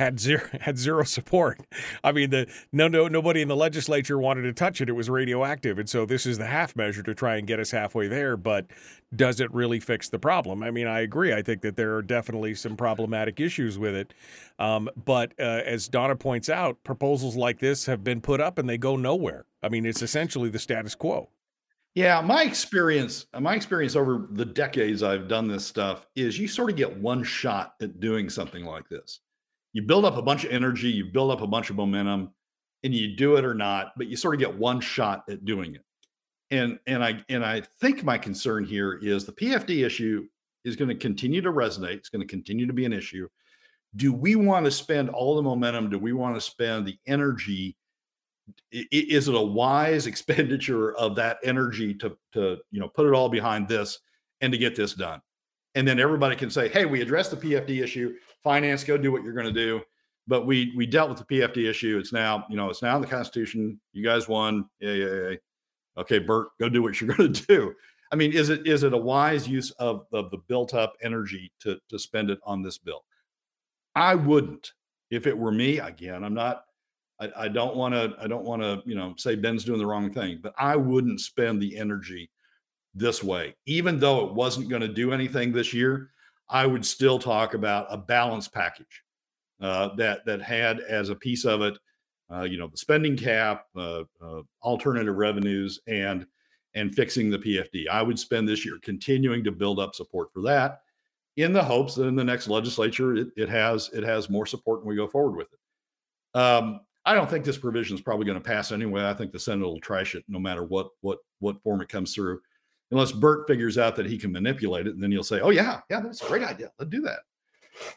had zero (laughs) had zero support. I mean, the no no nobody in the legislature wanted to touch it. It was radioactive, and so this is the half measure to try and get us halfway there. But does it really fix the problem? I mean, I agree. I think that there are definitely some problematic issues with it. Um, but uh, as Donna points out, proposals like this have been put up and they go nowhere. I mean, it's essentially the status quo. Yeah, my experience, my experience over the decades I've done this stuff is you sort of get one shot at doing something like this you build up a bunch of energy, you build up a bunch of momentum, and you do it or not, but you sort of get one shot at doing it. And and I and I think my concern here is the PFD issue is going to continue to resonate. It's going to continue to be an issue. Do we want to spend all the momentum? Do we want to spend the energy? Is it a wise (laughs) expenditure of that energy to to you know put it all behind this and to get this done? And then everybody can say, "Hey, we addressed the PFD issue finance, go do what you're going to do. But we we dealt with the PFD issue. It's now you know it's now in the Constitution. You guys won. Yeah, yeah, yeah. Okay, Bert, go do what you're (laughs) going to do. I mean, is it is it a wise use of of the built up energy to to spend it on this bill? I wouldn't. If it were me, again, I'm not. I, I don't want to. I don't want to. You know, say Ben's doing the wrong thing, but I wouldn't spend the energy this way, even though it wasn't going to do anything this year. I would still talk about a balanced package uh, that that had as a piece of it, uh, you know, the spending cap, uh, uh alternative revenues, and and fixing the PFD. I would spend this year continuing to build up support for that, in the hopes that in the next legislature it, it has it has more support and we go forward with it. Um, I don't think this provision is probably going to pass anyway. I think the Senate will trash it no matter what what what form it comes through unless Bert figures out that he can manipulate it, and then he'll say, "Oh yeah, yeah, that's a great idea. Let's do that."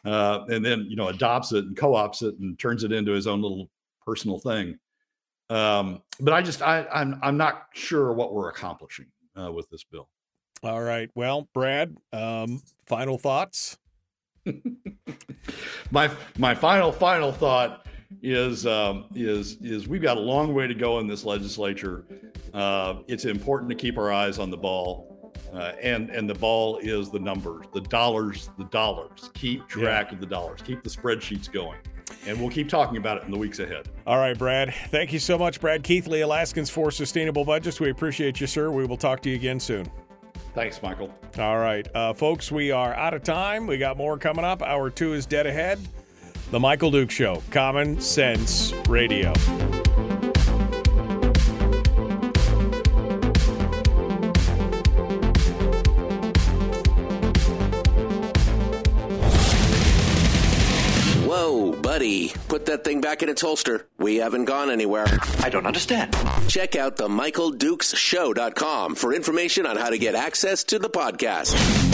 Uh, and then you know adopts it and co-ops it and turns it into his own little personal thing. Um, but I just I I'm I'm not sure what we're accomplishing uh, with this bill. All right. Well, Brad, um, final thoughts. (laughs) my my final final thought is um, is is we've got a long way to go in this legislature. Uh, it's important to keep our eyes on the ball, uh, and and the ball is the numbers, the dollars, the dollars. Keep track yeah. of the dollars. Keep the spreadsheets going. And we'll keep talking about it in the weeks ahead. All right, Brad. Thank you so much, Brad Keithley, Alaskans for Sustainable Budgets. We appreciate you, sir. We will talk to you again soon. Thanks, Michael. All right, uh, folks, we are out of time. We got more coming up. Hour two is dead ahead. The Michael Dukes Show, Common Sense Radio. buddy. Put that thing back in its holster. We haven't gone anywhere. I don't understand. Check out the MichaelDukesShow.com for information on how to get access to the podcast.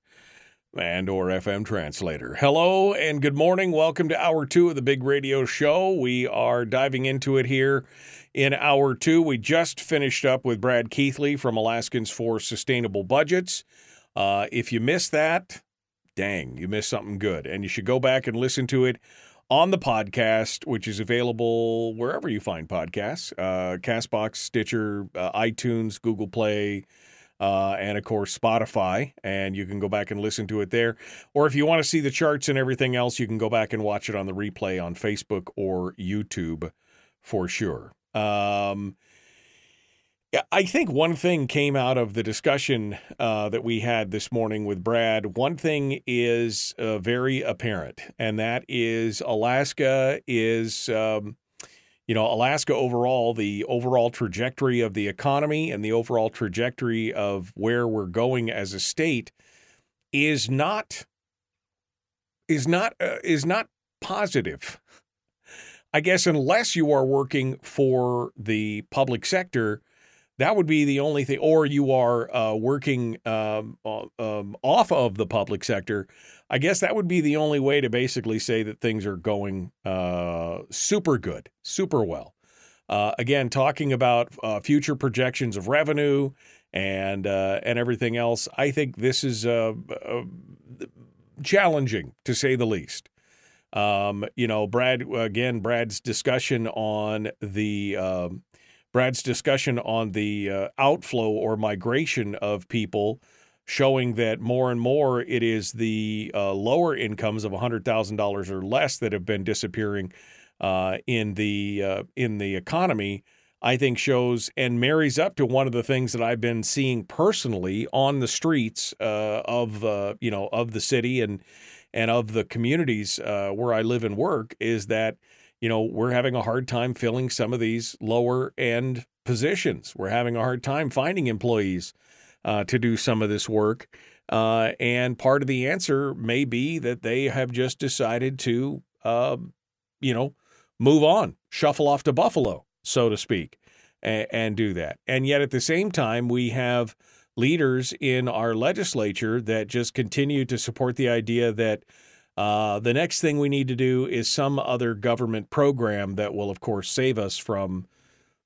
and or FM translator. Hello and good morning. Welcome to hour two of the big radio show. We are diving into it here in hour two. We just finished up with Brad Keithley from Alaskans for Sustainable Budgets. Uh, if you missed that, dang, you missed something good. And you should go back and listen to it on the podcast, which is available wherever you find podcasts uh, Castbox, Stitcher, uh, iTunes, Google Play. Uh, and of course Spotify, and you can go back and listen to it there. Or if you want to see the charts and everything else, you can go back and watch it on the replay on Facebook or YouTube for sure. Um, I think one thing came out of the discussion uh, that we had this morning with Brad. One thing is uh, very apparent, and that is Alaska is, um, you know, Alaska overall, the overall trajectory of the economy and the overall trajectory of where we're going as a state is not is not uh, is not positive. I guess unless you are working for the public sector that would be the only thing, or you are uh, working um, um, off of the public sector. I guess that would be the only way to basically say that things are going uh, super good, super well. Uh, again, talking about uh, future projections of revenue and uh, and everything else, I think this is uh, challenging to say the least. Um, you know, Brad again, Brad's discussion on the um, Brad's discussion on the uh, outflow or migration of people, showing that more and more it is the uh, lower incomes of $100,000 or less that have been disappearing uh, in the uh, in the economy. I think shows and marries up to one of the things that I've been seeing personally on the streets uh, of uh, you know of the city and and of the communities where I live and work is that you know, we're having a hard time filling some of these lower end positions. We're having a hard time finding employees uh, to do some of this work. Uh, and part of the answer may be that they have just decided to, uh, you know, move on, shuffle off to Buffalo, so to speak, and, and do that. And yet at the same time, we have leaders in our legislature that just continue to support the idea that uh, the next thing we need to do is some other government program that will, of course, save us from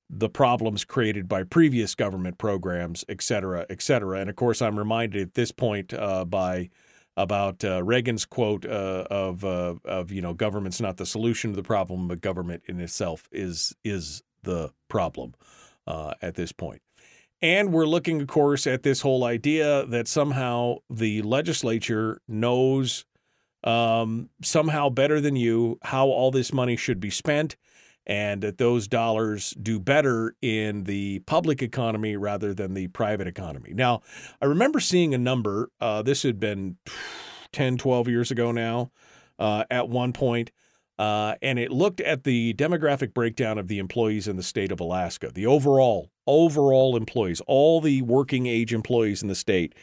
the problems created by previous government programs, et cetera, et cetera. And of course, I'm reminded at this point uh, by about uh, Reagan's quote uh, of uh, of you know government's not the solution to the problem, but government in itself is is the problem uh, at this point. And we're looking, of course, at this whole idea that somehow the legislature knows um, somehow better than you how all this money should be spent and that those dollars do better in the public economy rather than the private economy. Now, I remember seeing a number, uh, this had been 10, 12 years ago now, uh, at one point, uh, and it looked at the demographic breakdown of the employees in the state of Alaska, the overall overall employees, all the working age employees in the state.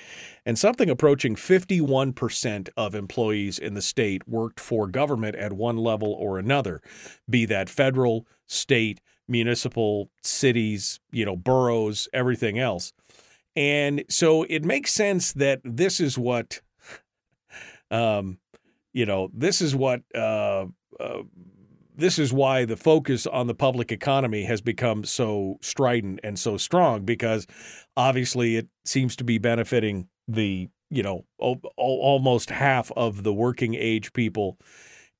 And something approaching 51% of employees in the state worked for government at one level or another, be that federal, state, municipal, cities, you know, boroughs, everything else. And so it makes sense that this is what, (laughs) um, you know, this is what uh, uh, this is why the focus on the public economy has become so strident and so strong because obviously it seems to be benefiting the you know o- almost half of the working age people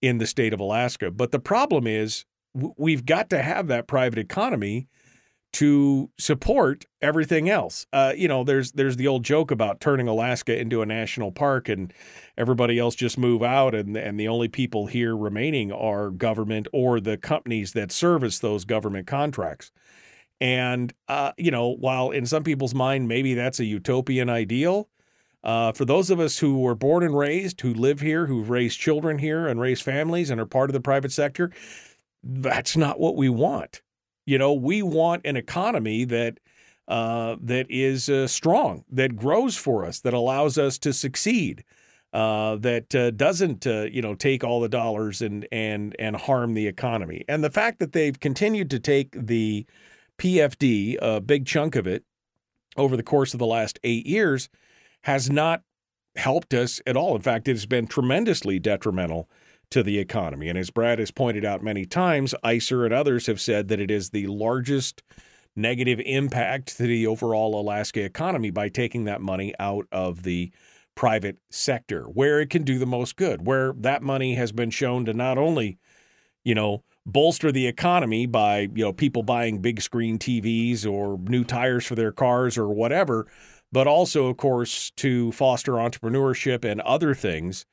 in the state of Alaska. But the problem is we've got to have that private economy to support everything else. Uh, you know, there's there's the old joke about turning Alaska into a national park and everybody else just move out and and the only people here remaining are government or the companies that service those government contracts. And uh, you know, while in some people's mind maybe that's a utopian ideal, uh, for those of us who were born and raised, who live here, who've raised children here and raised families and are part of the private sector, that's not what we want. You know, we want an economy that uh, that is uh, strong, that grows for us, that allows us to succeed, uh, that uh, doesn't uh, you know take all the dollars and and and harm the economy. And the fact that they've continued to take the PFD, a big chunk of it, over the course of the last eight years, has not helped us at all. In fact, it has been tremendously detrimental to the economy. And as Brad has pointed out many times, ISER and others have said that it is the largest negative impact to the overall Alaska economy by taking that money out of the private sector where it can do the most good, where that money has been shown to not only, you know, bolster the economy by, you know, people buying big screen TVs or new tires for their cars or whatever, but also, of course, to foster entrepreneurship and other things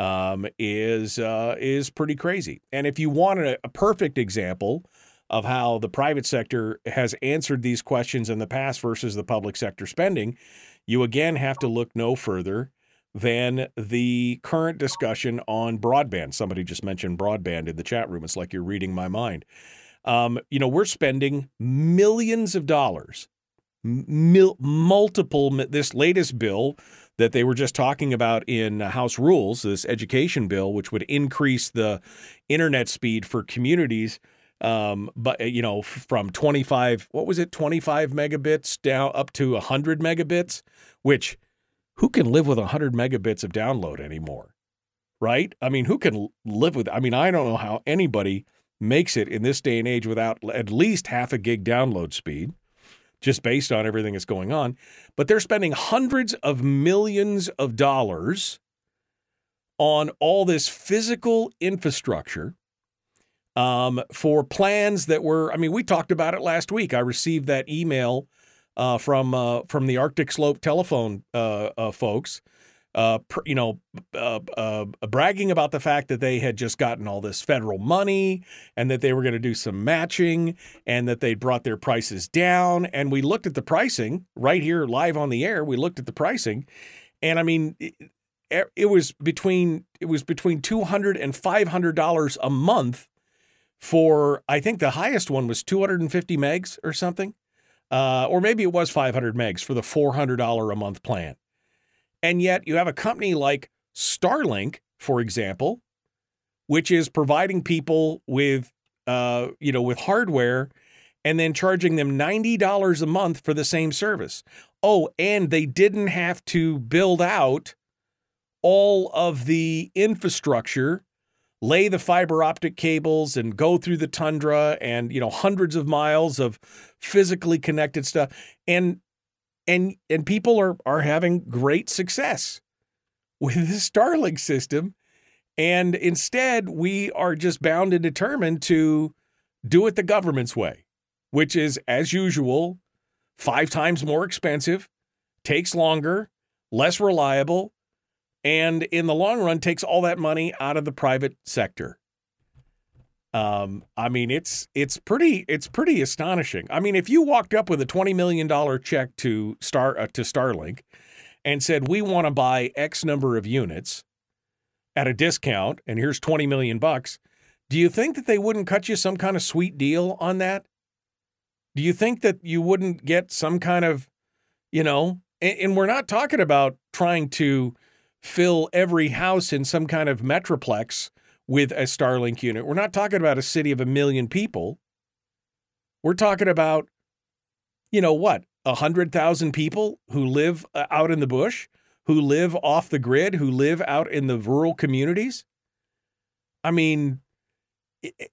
um, is uh, is pretty crazy. And if you want a, a perfect example of how the private sector has answered these questions in the past versus the public sector spending, you again have to look no further than the current discussion on broadband. Somebody just mentioned broadband in the chat room. It's like you're reading my mind. Um, you know, we're spending millions of dollars, mil- multiple. This latest bill that they were just talking about in House Rules, this education bill, which would increase the internet speed for communities. Um, but uh, you know, from 25, what was it, 25 megabits down up to 100 megabits, which who can live with 100 megabits of download anymore? Right? I mean, who can live with? I mean, I don't know how anybody makes it in this day and age without at least half a gig download speed just based on everything that's going on. But they're spending hundreds of millions of dollars on all this physical infrastructure um, for plans that were. I mean, we talked about it last week. I received that email uh, from uh, from the Arctic Slope telephone uh, uh folks uh, you know, uh, uh, bragging about the fact that they had just gotten all this federal money and that they were going to do some matching and that they brought their prices down. And we looked at the pricing right here live on the air. We looked at the pricing, and I mean, it, it was between it was between two hundred and five hundred dollars a month for I think the highest one was two hundred and fifty megs or something. Uh, or maybe it was 500 megs for the $400 a month plan. And yet you have a company like Starlink, for example, which is providing people with uh, you know, with hardware and then charging them $90 a month for the same service. Oh, and they didn't have to build out all of the infrastructure, lay the fiber optic cables and go through the tundra and, you know, hundreds of miles of physically connected stuff. And and and people are are having great success with the Starlink system. And instead, we are just bound and determined to do it the government's way, which is, as usual, five times more expensive, takes longer, less reliable, and in the long run takes all that money out of the private sector. Um, I mean, it's it's pretty it's pretty astonishing. I mean, if you walked up with a twenty million dollar check to Star uh, to Starlink and said we want to buy X number of units at a discount, and here's twenty million bucks, do you think that they wouldn't cut you some kind of sweet deal on that? Do you think that you wouldn't get some kind of, you know, and, and we're not talking about trying to fill every house in some kind of metroplex with a Starlink unit. We're not talking about a city of a million people. We're talking about, you know what, a 100,000 people who live uh, out in the bush, who live off the grid, who live out in the rural communities. I mean,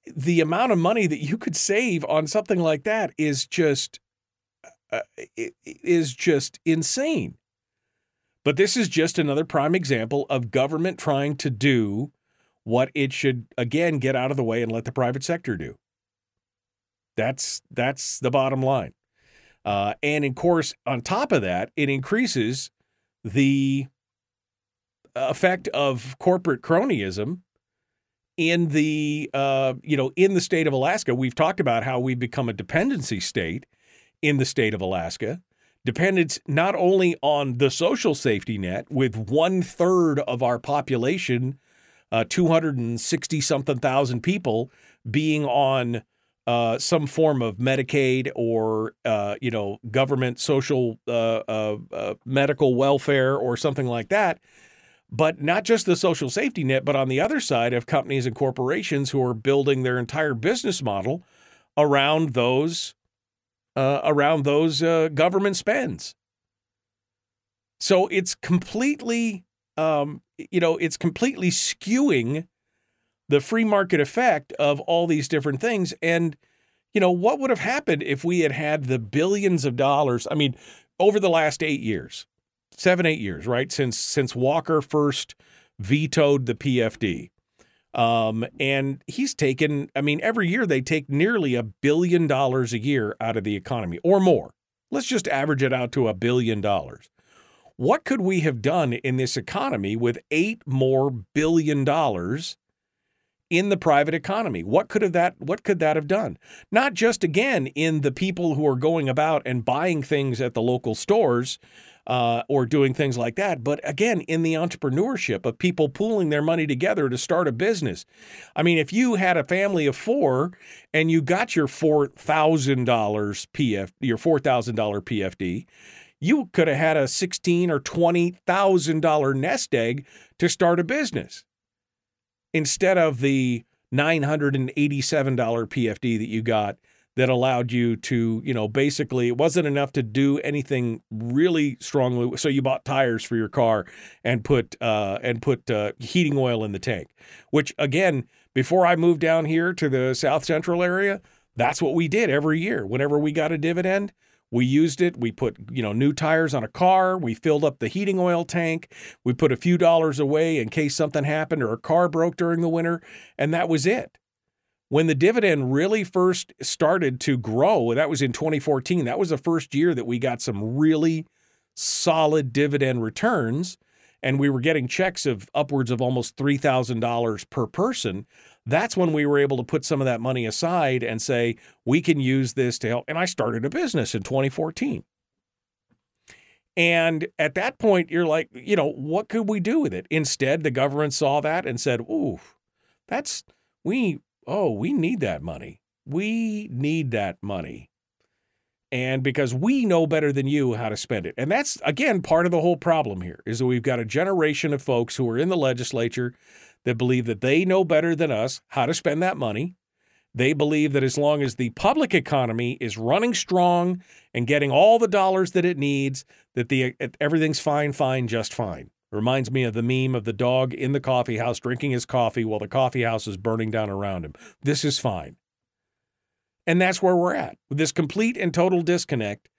the amount of money that you could save on something like that is just uh, is just insane. But this is just another prime example of government trying to do what it should again get out of the way and let the private sector do. That's that's the bottom line. Uh, and of course, on top of that, it increases the effect of corporate cronyism in the uh, you know in the state of Alaska. We've talked about how we've become a dependency state in the state of Alaska. Dependence not only on the social safety net, with one third of our population, uh, 260 something thousand people, being on uh, some form of Medicaid or uh, you know government social uh, uh, uh, medical welfare or something like that but not just the social safety net, but on the other side of companies and corporations who are building their entire business model around those around those government spends. So it's completely, um, you know, it's completely skewing the free market effect of all these different things. And, you know, what would have happened if we had had the billions of dollars? I mean, over the last eight years, seven, eight years, right? Since since Walker first vetoed the PFD. Um, and he's taken, I mean, every year they take nearly a billion dollars a year out of the economy or more. Let's just average it out to a billion dollars. What could we have done in this economy with eight more billion dollars in the private economy? What could have that what could that have done? Not just again in the people who are going about and buying things at the local stores uh, or doing things like that. But again, in the entrepreneurship of people pooling their money together to start a business. I mean, if you had a family of four and you got your four thousand dollars PF, your four thousand dollar PFD, you could have had a sixteen or twenty thousand dollar nest egg to start a business instead of the nine hundred and eighty seven dollar PFD that you got that allowed you to, you know, basically it wasn't enough to do anything really strongly. So you bought tires for your car and put uh, and put uh, heating oil in the tank. Which again, before I moved down here to the South Central area, that's what we did every year. Whenever we got a dividend, we used it. We put, you know, new tires on a car. We filled up the heating oil tank. We put a few dollars away in case something happened or a car broke during the winter, and that was it when the dividend really first started to grow, that was in 2014. That was the first year that we got some really solid dividend returns and we were getting checks of upwards of almost $3,000 per person. That's when we were able to put some of that money aside and say, we can use this to help. And I started a business in 2014. And at that point, you're like, you know, what could we do with it? Instead, the government saw that and said, ooh, that's, we oh, we need that money. We need that money. And because we know better than you how to spend it. And that's, again, part of the whole problem here is that we've got a generation of folks who are in the legislature that believe that they know better than us how to spend that money. They believe that as long as the public economy is running strong and getting all the dollars that it needs, that the everything's fine, fine, just fine. Reminds me of the meme of the dog in the coffee house drinking his coffee while the coffee house is burning down around him. This is fine. And that's where we're at with this complete and total disconnect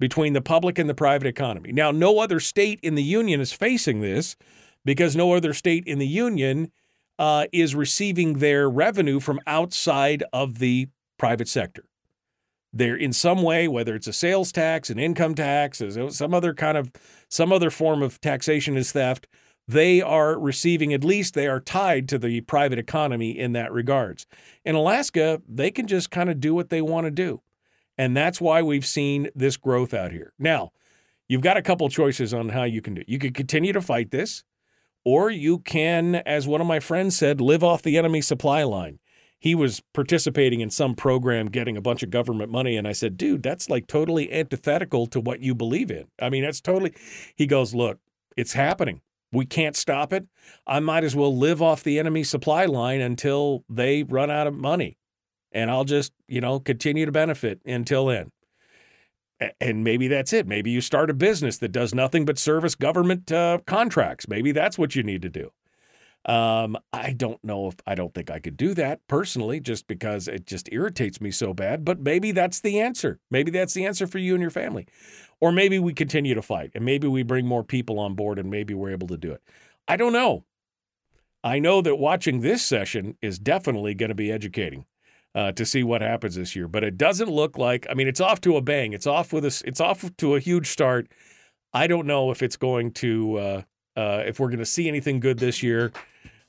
between the public and the private economy. Now, no other state in the union is facing this because no other state in the union uh, is receiving their revenue from outside of the private sector they're in some way, whether it's a sales tax, an income tax, some other kind of some other form of taxation is theft, they are receiving at least they are tied to the private economy in that regards. In Alaska, they can just kind of do what they want to do. And that's why we've seen this growth out here. Now, you've got a couple choices on how you can do it. You could continue to fight this, or you can, as one of my friends said, live off the enemy supply line. He was participating in some program getting a bunch of government money and i said dude that's like totally antithetical to what you believe in. I mean that's totally he goes look it's happening. We can't stop it. I might as well live off the enemy supply line until they run out of money and i'll just you know continue to benefit until then and maybe that's it maybe you start a business that does nothing but service government uh, contracts maybe that's what you need to do Um, I don't know if I don't think I could do that personally, just because it just irritates me so bad. But maybe that's the answer. Maybe that's the answer for you and your family. Or maybe we continue to fight and maybe we bring more people on board and maybe we're able to do it. I don't know. I know that watching this session is definitely going to be educating uh, to see what happens this year. But it doesn't look like. I mean, it's off to a bang. It's off with a. It's off to a huge start. I don't know if it's going to. Uh, uh, if we're going to see anything good this year.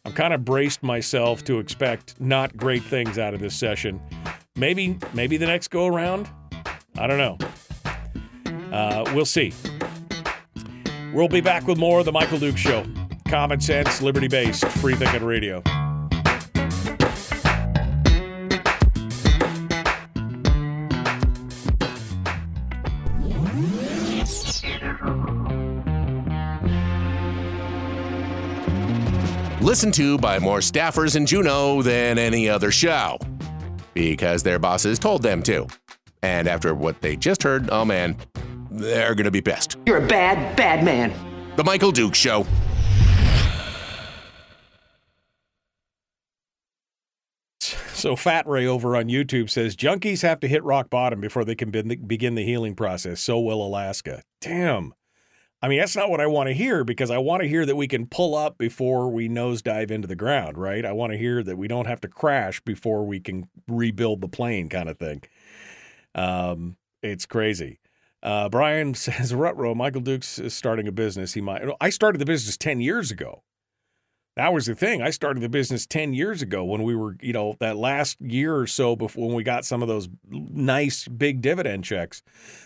I'm kind of braced myself to expect not great things out of this session. Maybe, maybe the next go around. I don't know. Uh, we'll see. We'll be back with more of the Michael Dukes Show. Common sense, liberty based, free thinking radio. Listened to by more staffers in Juneau than any other show. Because their bosses told them to. And after what they just heard, oh man, they're gonna be pissed. You're a bad, bad man. The Michael Dukes Show. So Fat Ray over on YouTube says junkies have to hit rock bottom before they can begin the healing process. So will Alaska. Damn. I mean, that's not what I want to hear because I want to hear that we can pull up before we nosedive into the ground, right? I want to hear that we don't have to crash before we can rebuild the plane, kind of thing. Um, it's crazy. Uh, Brian (laughs) says, Rutro, Michael Dukes is starting a business. He might. I started the business 10 years ago. That was the thing. I started the business 10 years ago when we were, you know, that last year or so before when we got some of those nice big dividend checks.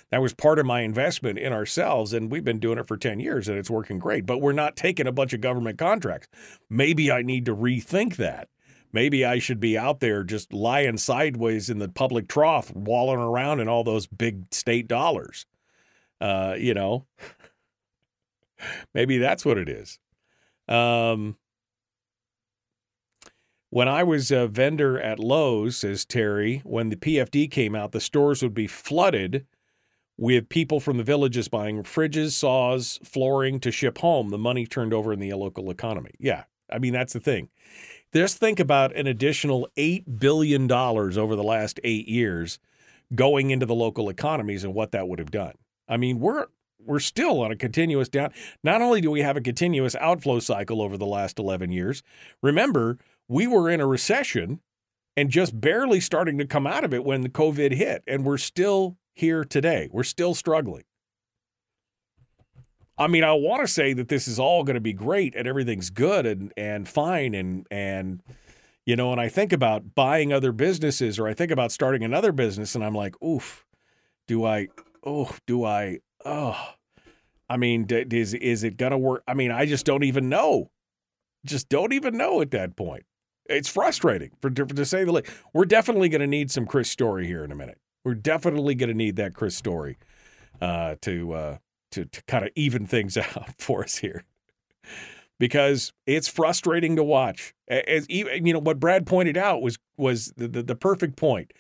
That was part of my investment in ourselves. And we've been doing it for 10 years and it's working great. But we're not taking a bunch of government contracts. Maybe I need to rethink that. Maybe I should be out there just lying sideways in the public trough, walling around in all those big state dollars. Uh, you know, (laughs) maybe that's what it is. Um, when I was a vendor at Lowe's, says Terry, when the PFD came out, the stores would be flooded with people from the villages buying fridges, saws, flooring to ship home. The money turned over in the local economy. Yeah, I mean, that's the thing. Just think about an additional $8 billion over the last eight years going into the local economies and what that would have done. I mean, we're we're still on a continuous down. Not only do we have a continuous outflow cycle over the last 11 years, remember, we were in a recession and just barely starting to come out of it when the COVID hit, and we're still here today. We're still struggling. I mean, I want to say that this is all going to be great and everything's good and and fine and and you know, and I think about buying other businesses or I think about starting another business and I'm like, oof, do I, oh, do I, oh, I mean, is is it gonna work? I mean, I just don't even know, just don't even know at that point it's frustrating for to say the least. We're definitely going to need some Chris Story here in a minute. We're definitely going to need that Chris Story uh, to uh, to to kind of even things (laughs) out for us here, because it's frustrating to watch. As even you know what Brad pointed out was was the, the, the perfect point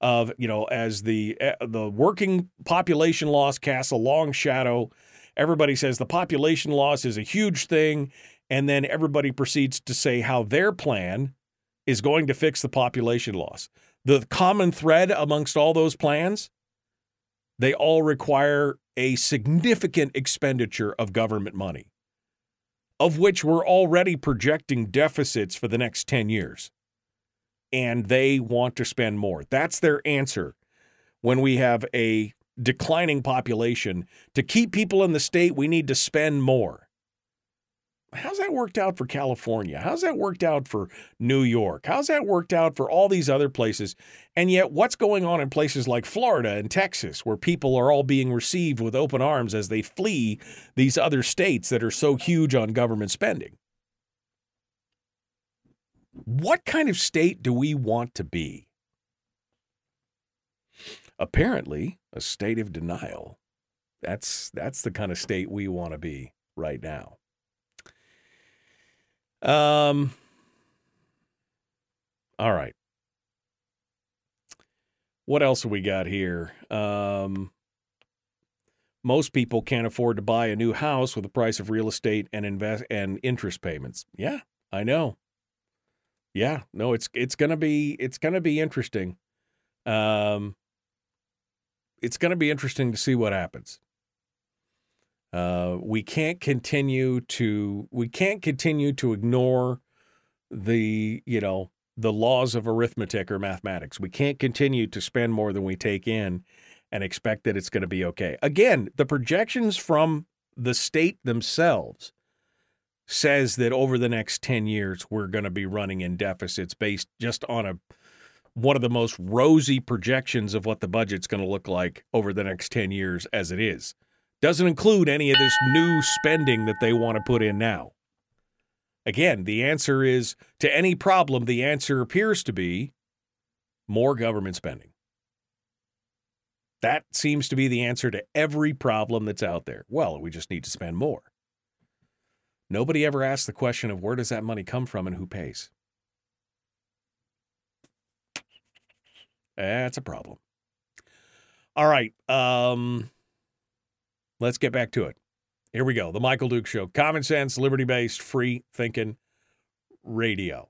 of you know as the uh, the working population loss casts a long shadow. Everybody says the population loss is a huge thing and then everybody proceeds to say how their plan is going to fix the population loss. The common thread amongst all those plans, they all require a significant expenditure of government money, of which we're already projecting deficits for the next 10 years. And they want to spend more. That's their answer when we have a declining population. To keep people in the state, we need to spend more. How's that worked out for California? How's that worked out for New York? How's that worked out for all these other places? And yet, what's going on in places like Florida and Texas, where people are all being received with open arms as they flee these other states that are so huge on government spending? What kind of state do we want to be? Apparently, a state of denial. That's that's the kind of state we want to be right now. Um, all right. What else we got here? Um, most people can't afford to buy a new house with the price of real estate and invest and interest payments. Yeah, I know. Yeah, no, it's it's gonna be it's gonna be interesting. Um, it's gonna be interesting to see what happens. Uh, we can't continue to we can't continue to ignore the you know the laws of arithmetic or mathematics. We can't continue to spend more than we take in and expect that it's going to be okay. Again, the projections from the state themselves says that over the next 10 years we're going to be running in deficits based just on a one of the most rosy projections of what the budget's going to look like over the next 10 years as it is. Doesn't include any of this new spending that they want to put in now. Again, the answer is to any problem, the answer appears to be more government spending. That seems to be the answer to every problem that's out there. Well, we just need to spend more. Nobody ever asks the question of where does that money come from and who pays. That's a problem. All right. Um, let's get back to it. Here we go. The Michael Dukes Show. Common sense, liberty based, free thinking radio.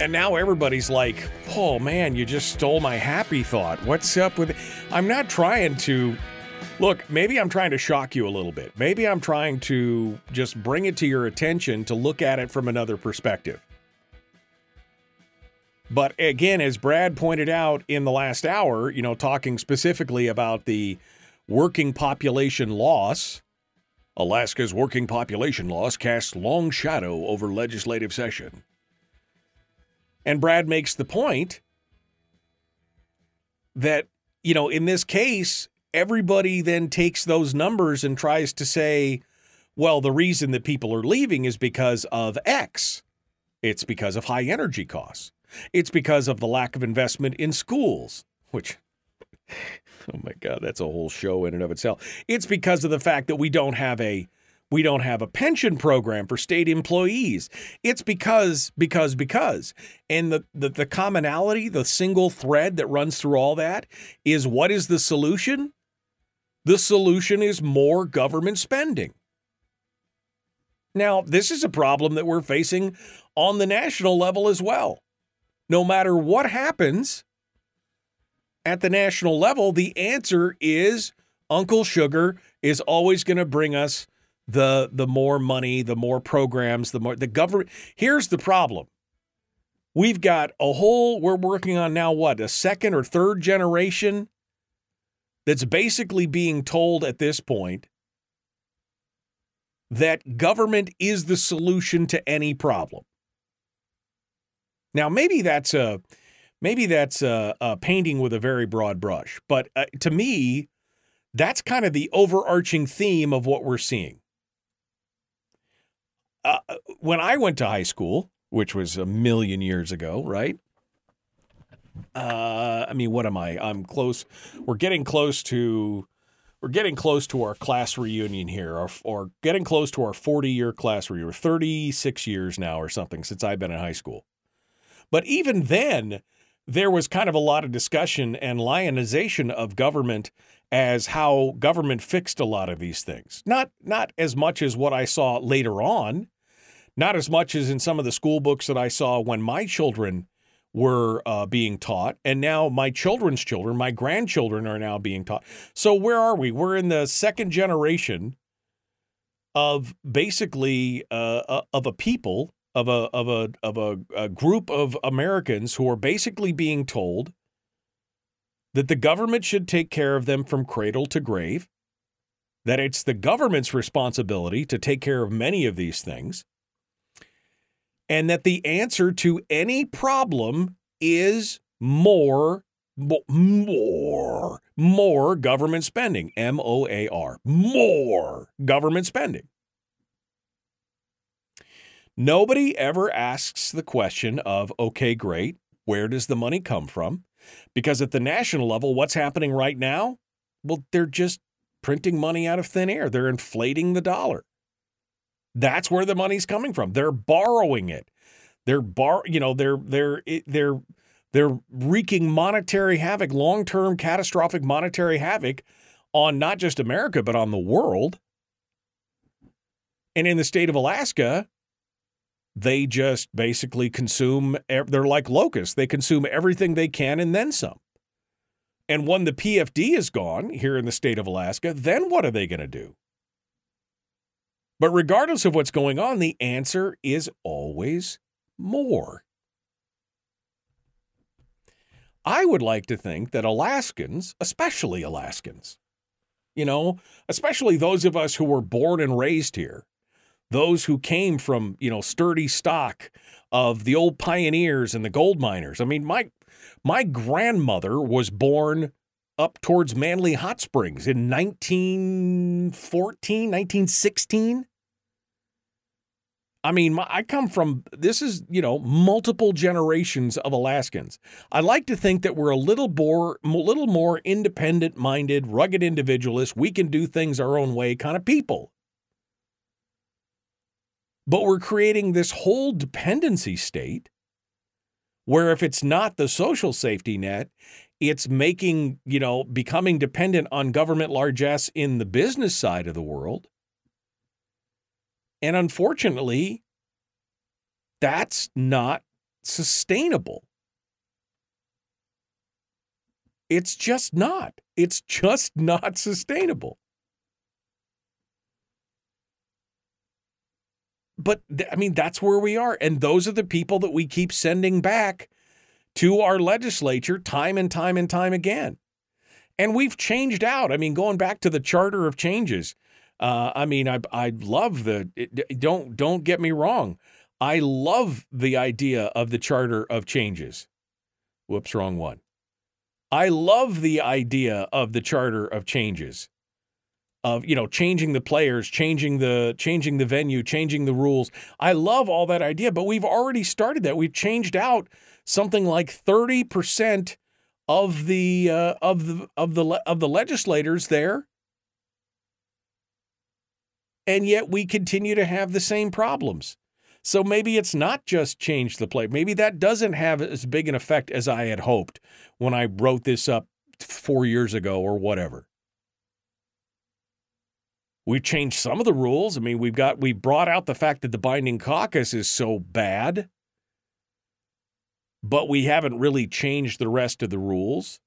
And now everybody's like, oh man, you just stole my happy thought. What's up with it? I'm not trying to. Look, maybe I'm trying to shock you a little bit. Maybe I'm trying to just bring it to your attention to look at it from another perspective. But again, as Brad pointed out in the last hour, you know, talking specifically about the working population loss, Alaska's working population loss casts long shadow over legislative session. And Brad makes the point that, you know, in this case, everybody then takes those numbers and tries to say, well, the reason that people are leaving is because of X. It's because of high energy costs. It's because of the lack of investment in schools, which, (laughs) oh my God, that's a whole show in and of itself. It's because of the fact that we don't have a we don't have a pension program for state employees. It's because, because, because. And the, the, the commonality, the single thread that runs through all that is what is the solution? The solution is more government spending. Now, this is a problem that we're facing on the national level as well. No matter what happens at the national level, the answer is Uncle Sugar is always going to bring us the the more money, the more programs, the more the government. Here's the problem. We've got a whole we're working on now what, a second or third generation that's basically being told at this point that government is the solution to any problem. Now, maybe that's a maybe that's a, a painting with a very broad brush, but uh, to me, that's kind of the overarching theme of what we're seeing uh, when I went to high school, which was a million years ago, right? Uh, I mean, what am I? I'm close. We're getting close to. We're getting close to our class reunion here, or, or getting close to our 40 year class reunion, 36 years now or something since I've been in high school. But even then, there was kind of a lot of discussion and lionization of government as how government fixed a lot of these things. Not not as much as what I saw later on, not as much as in some of the school books that I saw when my children were uh, being taught, and now my children's children, my grandchildren, are now being taught. So where are we? We're in the second generation of basically uh, uh of a people of a of a of a, a group of Americans who are basically being told that the government should take care of them from cradle to grave, that it's the government's responsibility to take care of many of these things, and that the answer to any problem is more more, more government spending. M O A R. More government spending. Nobody ever asks the question of, okay, great, where does the money come from? Because at the national level, what's happening right now? Well, they're just printing money out of thin air. They're inflating the dollar. That's where the money's coming from. They're borrowing it. They're bar, you know, they're they're eh, they're they're wreaking monetary havoc, long-term catastrophic monetary havoc on not just America but on the world. And in the state of Alaska, they just basically consume they're like locusts. They consume everything they can and then some. And when the PFD is gone here in the state of Alaska, then what are they going to do? But regardless of what's going on, the answer is always more. I would like to think that Alaskans, especially Alaskans, you know, especially those of us who were born and raised here, those who came from, you know, sturdy stock of the old pioneers and the gold miners. I mean, my my grandmother was born up towards Manley Hot Springs in 1914, 1916. I mean, my, I come from this is, you know, multiple generations of Alaskans. I like to think that we're a little more little more independent-minded, rugged individualists, we can do things our own way kind of people. But we're creating this whole dependency state where if it's not the social safety net, it's making, you know, becoming dependent on government largesse in the business side of the world. And unfortunately, that's not sustainable. It's just not. It's just not sustainable. But I mean, that's where we are. And those are the people that we keep sending back to our legislature time and time and time again. And we've changed out. I mean, going back to the Charter of Changes, uh, I mean, I I love the. It, don't don't get me wrong. I love the idea of the Charter of Changes. Whoops, wrong one. I love the idea of the Charter of Changes of you know changing the players changing the changing the venue changing the rules. I love all that idea but we've already started that. We've changed out something like 30% of the uh, of the of the of the legislators there. And yet we continue to have the same problems. So maybe it's not just change the play. Maybe that doesn't have as big an effect as i had hoped when i wrote this up 4 years ago or whatever We've changed some of the rules. I mean, we've got we brought out the fact that the binding caucus is so bad, but we haven't really changed the rest of the rules.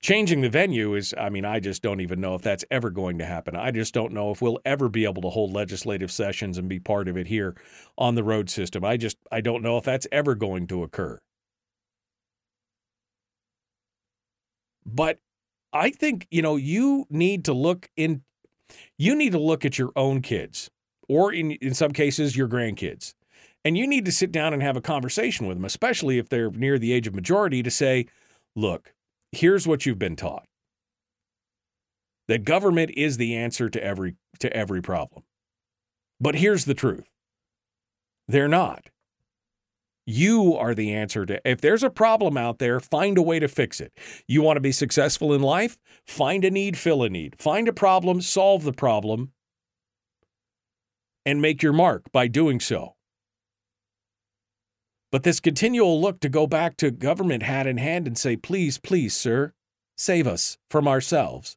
Changing the venue is, I mean, I just don't even know if that's ever going to happen. I just don't know if we'll ever be able to hold legislative sessions and be part of it here on the road system. I just, I don't know if that's ever going to occur. But I think, you know, you need to look in you need to look at your own kids, or in, in some cases, your grandkids. And you need to sit down and have a conversation with them, especially if they're near the age of majority, to say, look, here's what you've been taught. That government is the answer to every to every problem. But here's the truth. They're not. You are the answer to if there's a problem out there, find a way to fix it. You want to be successful in life? Find a need, fill a need. Find a problem, solve the problem, and make your mark by doing so. But this continual look to go back to government hat in hand and say, please, please, sir, save us from ourselves,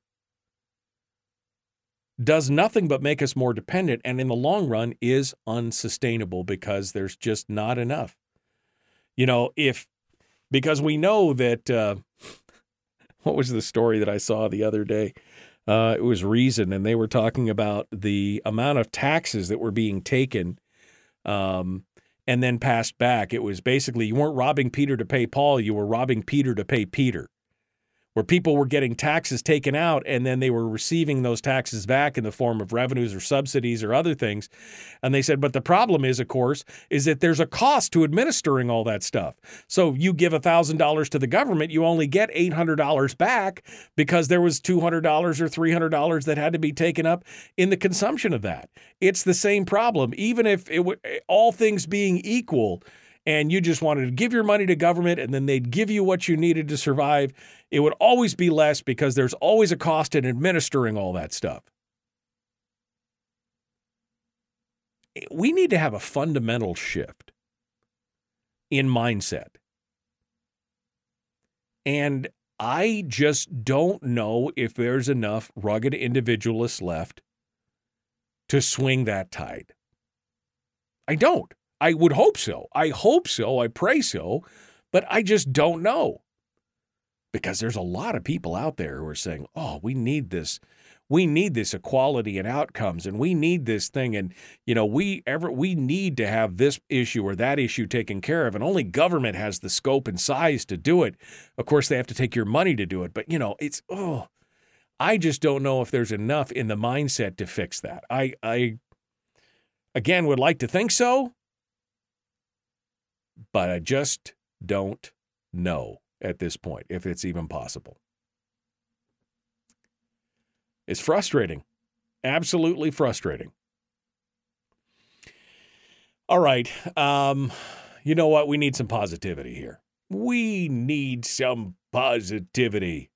does nothing but make us more dependent and in the long run is unsustainable because there's just not enough you know, if because we know that uh, what was the story that I saw the other day? Uh, it was Reason, and they were talking about the amount of taxes that were being taken um, and then passed back. It was basically you weren't robbing Peter to pay Paul, you were robbing Peter to pay Peter. Where people were getting taxes taken out and then they were receiving those taxes back in the form of revenues or subsidies or other things. And they said, but the problem is, of course, is that there's a cost to administering all that stuff. So you give $1,000 to the government, you only get $800 back because there was $200 or $300 that had to be taken up in the consumption of that. It's the same problem. Even if it all things being equal, and you just wanted to give your money to government and then they'd give you what you needed to survive, it would always be less because there's always a cost in administering all that stuff. We need to have a fundamental shift in mindset. And I just don't know if there's enough rugged individualists left to swing that tide. I don't. I would hope so. I hope so. I pray so. But I just don't know. Because there's a lot of people out there who are saying, oh, we need this. We need this equality and outcomes, and we need this thing, and you know, we ever we need to have this issue or that issue taken care of, and only government has the scope and size to do it. Of course, they have to take your money to do it, but you know, it's oh, I just don't know if there's enough in the mindset to fix that. I I again would like to think so, but I just don't know at this point if it's even possible. It's frustrating. Absolutely frustrating. All right. Um, you know what? We need some positivity here. We need some positivity.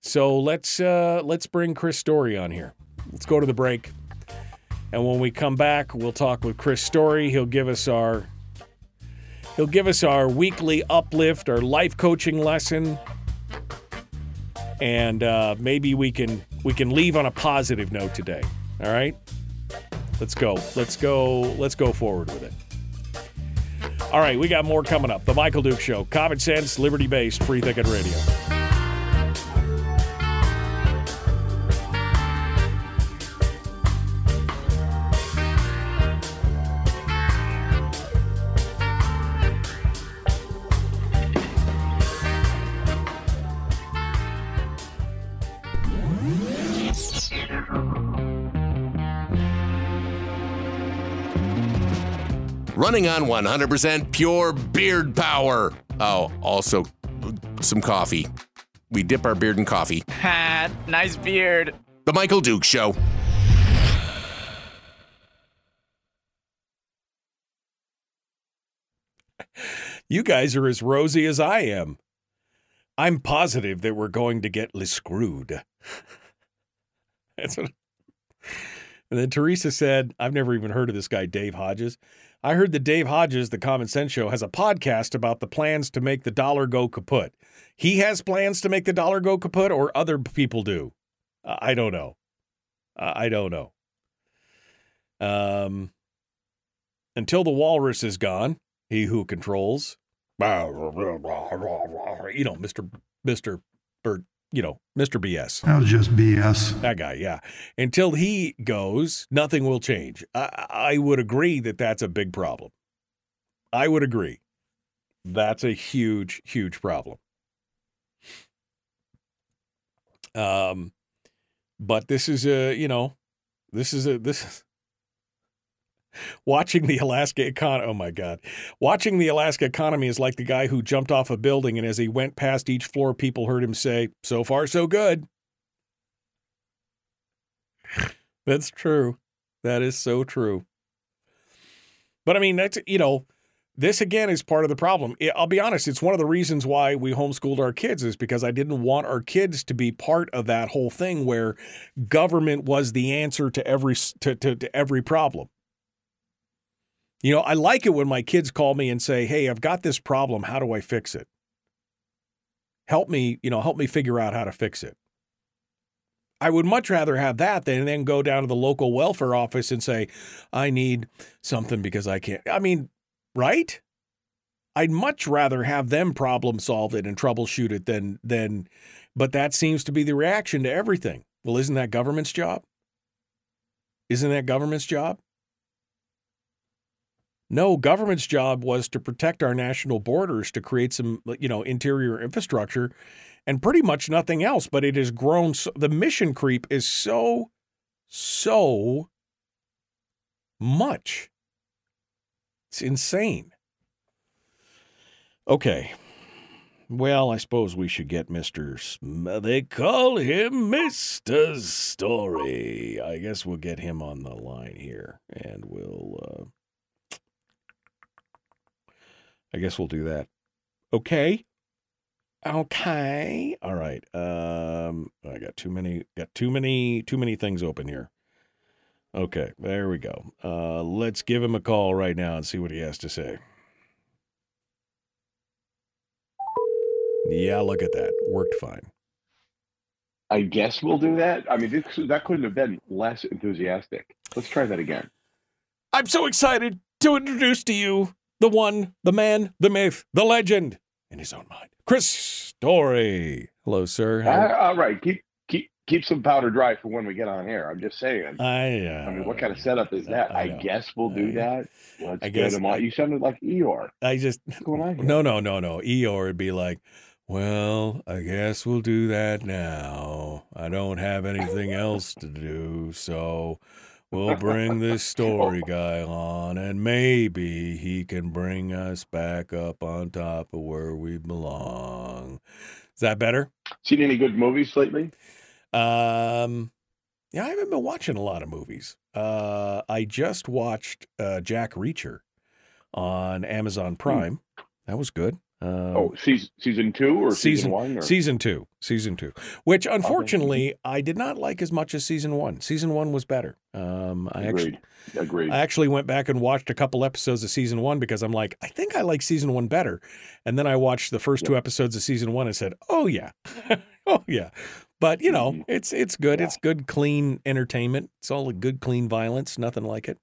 So let's uh, let's bring Chris Story on here. Let's go to the break. And when we come back, we'll talk with Chris Story. He'll give us our He'll give us our weekly uplift, our life coaching lesson, and uh, maybe we can we can leave on a positive note today. All right, let's go. Let's go. Let's go forward with it. All right, we got more coming up. The Michael Dukes Show, common sense, liberty based, free thinking radio. Running on 100% pure beard power. Oh, also some coffee. We dip our beard in coffee. Ha, (laughs) nice beard. The Michael Dukes Show. You guys are as rosy as I am. I'm positive that we're going to get screwed. (laughs) That's what. And then Teresa said, I've never even heard of this guy, Dave Hodges. I heard that Dave Hodges, the Common Sense Show, has a podcast about the plans to make the dollar go kaput. He has plans to make the dollar go kaput, or other people do. I don't know. I don't know. Um, until the walrus is gone, he who controls, (laughs) you know, Mister Mister Bert, you know, Mister BS. That was just BS. That guy, yeah. Until he goes, nothing will change. I, I would agree that that's a big problem. I would agree. That's a huge, huge problem. Um, but this is a, you know, this is a this watching the Alaska economy. Oh my God, watching the Alaska economy is like the guy who jumped off a building, and as he went past each floor, people heard him say, "So far, so good." That's true. That is so true. But I mean, that's you know, this again is part of the problem. I'll be honest; it's one of the reasons why we homeschooled our kids is because I didn't want our kids to be part of that whole thing where government was the answer to every to, to, to every problem. You know, I like it when my kids call me and say, "Hey, I've got this problem. How do I fix it?" Help me, you know, help me figure out how to fix it. I would much rather have that than then go down to the local welfare office and say, "I need something because I can't." I mean, right? I'd much rather have them problem solve it and troubleshoot it than than but that seems to be the reaction to everything. Well, isn't that government's job? Isn't that government's job? No, government's job was to protect our national borders, to create some, you know, interior infrastructure, and pretty much nothing else. But it has grown. So, the mission creep is so, so much. It's insane. Okay. Well, I suppose we should get Mr. Sm- they call him Mr. Story. I guess we'll get him on the line here and we'll uh I guess we'll do that. Okay. Okay. All right. Um I got too many got too many too many things open here. Okay, there we go. Uh let's give him a call right now and see what he has to say. Yeah, look at that. Worked fine. I guess we'll do that. I mean, this, that couldn't have been less enthusiastic. Let's try that again. I'm so excited to introduce to you the one, the man, the myth, the legend in his own mind. Chris Story. Hello, sir. Uh, all right, keep keep keep some powder dry for when we get on air. I'm just saying. I, uh, I mean, what kind of setup is that? I I, guess we'll do I- that. Let's I get guess. I- You sounded like Eeyore. I just What's going on here? no, no, no, no. Eeyore would be like, well, I guess we'll do that now. I don't have anything else to do, so we'll bring this story guy on, and maybe he can bring us back up on top of where we belong. Is that better? Seen any good movies lately? Um, yeah, I haven't been watching a lot of movies. Uh, I just watched uh, Jack Reacher on Amazon Prime. That was good. Um, oh, season season two or season, one? Or? Season two. Season two. Which unfortunately I did not like as much as season one. Season one was better. Um, I actually Agreed. Agreed. I actually went back and watched a couple episodes of season one because I'm like, I think I like season one better. And then I watched the first two episodes of season one and said, Oh yeah. (laughs) oh yeah. But you know, Mhm. it's it's good. Yeah. It's good, clean entertainment. It's all good, clean violence. Nothing like it.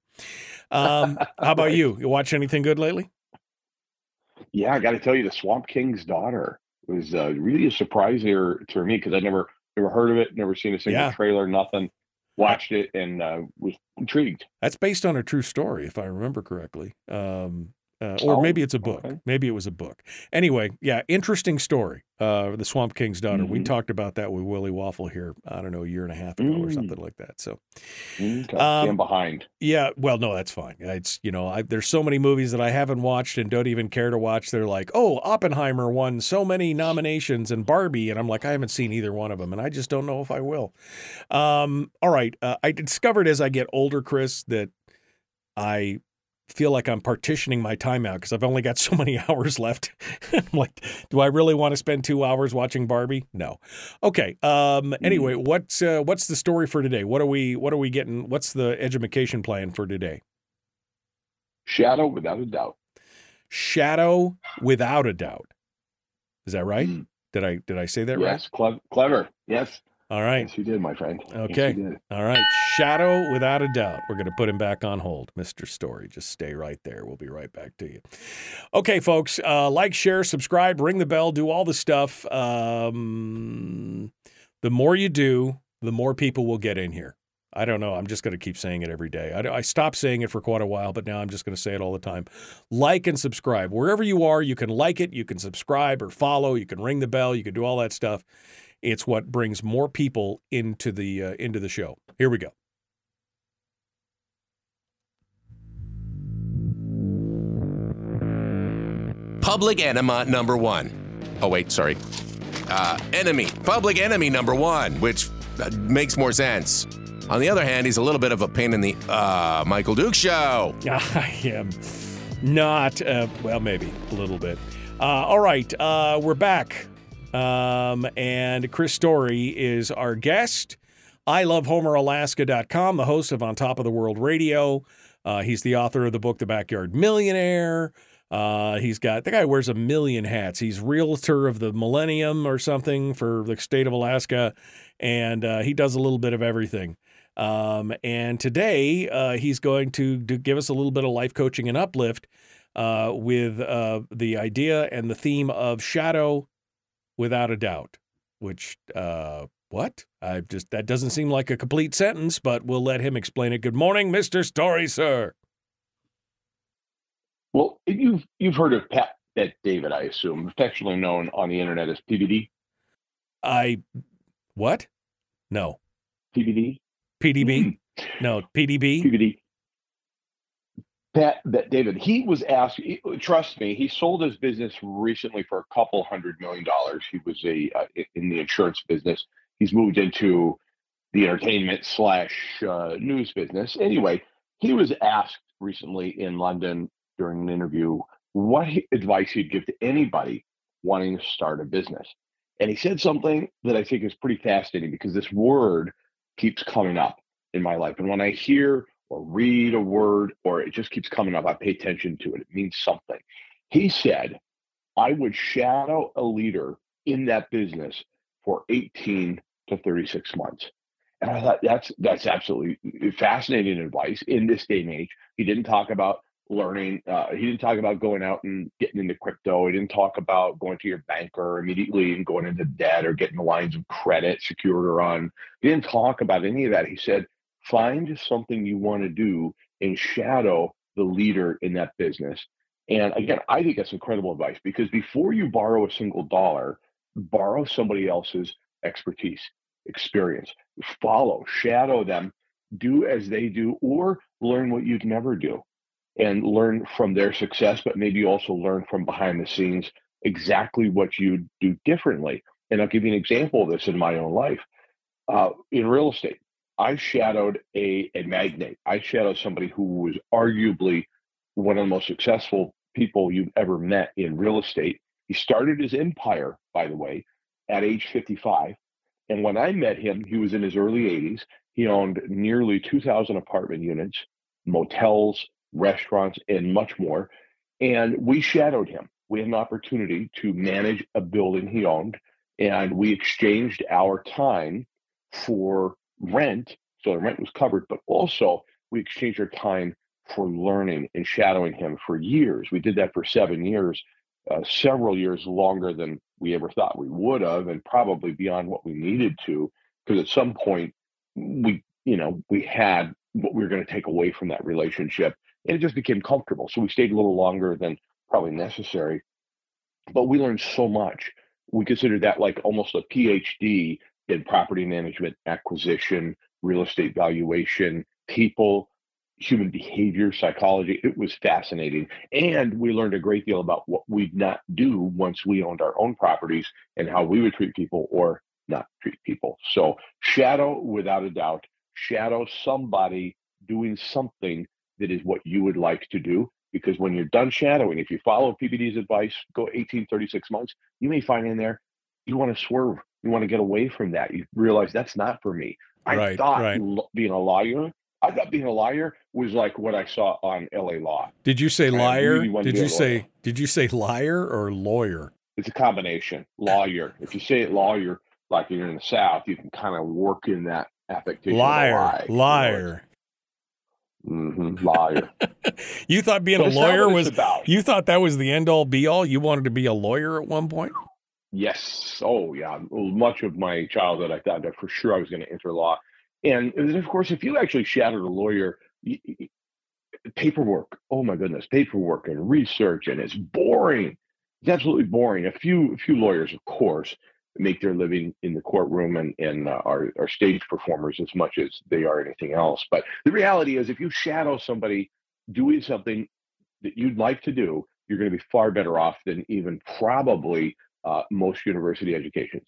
Um, how about (laughs) Right. you? You watch anything good lately? Yeah, I got to tell you, the Swamp King's daughter was uh, really a surprise here to me because I never never heard of it, never seen a single Yeah. trailer, nothing. Watched it and uh, was intrigued. That's based on a true story, if I remember correctly. Um, uh, or Oh, maybe it's a book. okay. Maybe it was a book. Anyway, yeah, interesting story. Uh, the Swamp King's daughter. We Mhm. talked about that with Willie Waffle here. I don't know, a year and a half ago or Mm. something like that. So, Okay. Um, behind. yeah, well, no, that's fine. It's you know, I, there's so many movies that I haven't watched and don't even care to watch. They're like, oh, Oppenheimer won so many nominations and Barbie, and I'm like, I haven't seen either one of them, and I just don't know if I will. Um, all right, uh, I discovered as I get older, Chris, that I feel like I'm partitioning my time out because I've only got so many (laughs) hours left. I'm like, do I really want to spend two hours watching Barbie? No. Okay. Um. Anyway, what's uh, what's the story for today? What are we What are we getting? What's the education plan for today? Shadow, without a doubt. Shadow, without a doubt. Is that right? Mm. Did I Did I say that right? Yes. Clever. Yes. All right. Yes, you did, my friend. Yes, Okay. you did. All right. Shadow, without a doubt. We're going to put him back on hold, Mr. Story. Just stay right there. We'll be right back to you. Okay, folks. Uh, like, share, subscribe, ring the bell, do all the stuff. Um, the more you do, the more people will get in here. I don't know. I'm just going to keep saying it every day. I, I stopped saying it for quite a while, but now I'm just going to say it all the time. Like and subscribe. Wherever you are, you can like it, you can subscribe or follow, you can ring the bell, you can do all that stuff. It's what brings more people into the uh, into the show. Here we go. Public enema number one. Oh, wait, sorry. Uh, enemy. Public enemy number one, which uh, makes more sense. On the other hand, he's a little bit of a pain in the uh, Michael Dukes show. (laughs) I am not, uh, well, maybe a little bit. Uh, all right, uh, we're back. Um, and Chris Story is our guest. I love HomerAlaska.com, the host of On Top of the World Radio. Uh, he's the author of the book The Backyard Millionaire. Uh, he's got the guy wears a million hats. He's realtor of the millennium or something for the state of Alaska, and uh, he does a little bit of everything. Um, and today uh, he's going to, to give us a little bit of life coaching and uplift uh, with uh, the idea and the theme of shadow without a doubt. Which uh, what? I just that doesn't seem like a complete sentence, but we'll let him explain it. Good morning, Mister Story, sir. Well, you've you've heard of Pat Bet David, I assume, affectionately known on the internet as PBD. I what? No. PBD. PDB? No, PDB. PBD. Bet David. He was asked. Trust me, he sold his business recently for a couple hundred million dollars. He was a uh, in the insurance business. He's moved into the entertainment slash uh, news business. Anyway, he was asked recently in London during an interview what he- advice he'd give to anybody wanting to start a business. And he said something that I think is pretty fascinating because this word keeps coming up in my life. And when I hear or read a word or it just keeps coming up, I pay attention to it. It means something. He said, I would shadow a leader in that business for 18 to 36 months. And I thought that's that's absolutely fascinating advice in this day and age. He didn't talk about learning. Uh, he didn't talk about going out and getting into crypto. He didn't talk about going to your banker immediately and going into debt or getting the lines of credit secured or on. He didn't talk about any of that. He said, find something you want to do and shadow the leader in that business. And again, I think that's incredible advice because before you borrow a single dollar, borrow somebody else's expertise, experience, follow, shadow them, do as they do, or learn what you'd never do and learn from their success, but maybe also learn from behind the scenes exactly what you do differently. And I'll give you an example of this in my own life. Uh, in real estate, I shadowed a, a magnate. I shadowed somebody who was arguably one of the most successful people you've ever met in real estate. He started his empire, by the way, at age 55. And when I met him, he was in his early 80s. He owned nearly 2,000 apartment units, motels, restaurants, and much more. And we shadowed him. We had an opportunity to manage a building he owned, and we exchanged our time for rent. So the rent was covered, but also we exchanged our time for learning and shadowing him for years. We did that for seven years, uh, several years longer than we ever thought we would have, and probably beyond what we needed to. Because at some point, we, you know, we had what we were going to take away from that relationship, and it just became comfortable. So we stayed a little longer than probably necessary, but we learned so much. We considered that like almost a PhD in property management, acquisition, real estate valuation, people, human behavior, psychology. It was fascinating. And we learned a great deal about what we'd not do once we owned our own properties and how we would treat people or not treat people. So, shadow, without a doubt, shadow somebody doing something that is what you would like to do. Because when you're done shadowing, if you follow PBD's advice, go 18, 36 months, you may find in there you want to swerve. You want to get away from that. You realize that's not for me. I Right, thought right. being a lawyer, I thought being a lawyer was like what I saw on LA Law. Did you say liar? really Did you say did you say liar or lawyer? It's a combination. Lawyer. If you say it lawyer, like you're in the South, you can kind of work in that affectation. Liar, liar. hmm Liar. (laughs) You thought being But a lawyer was about. you thought that was the end all be all? You wanted to be a lawyer at one point? Yes. Oh, yeah. Much of my childhood, I thought that for sure I was going to enter law. And, of course, if you actually shadowed a lawyer, paperwork, oh my goodness, paperwork and research, and it's boring. It's absolutely boring. A few, a few lawyers, of course, make their living in the courtroom and, and uh, are, are stage performers as much as they are anything else. But the reality is, if you shadow somebody doing something that you'd like to do, you're going to be far better off than even probably uh, most university educations.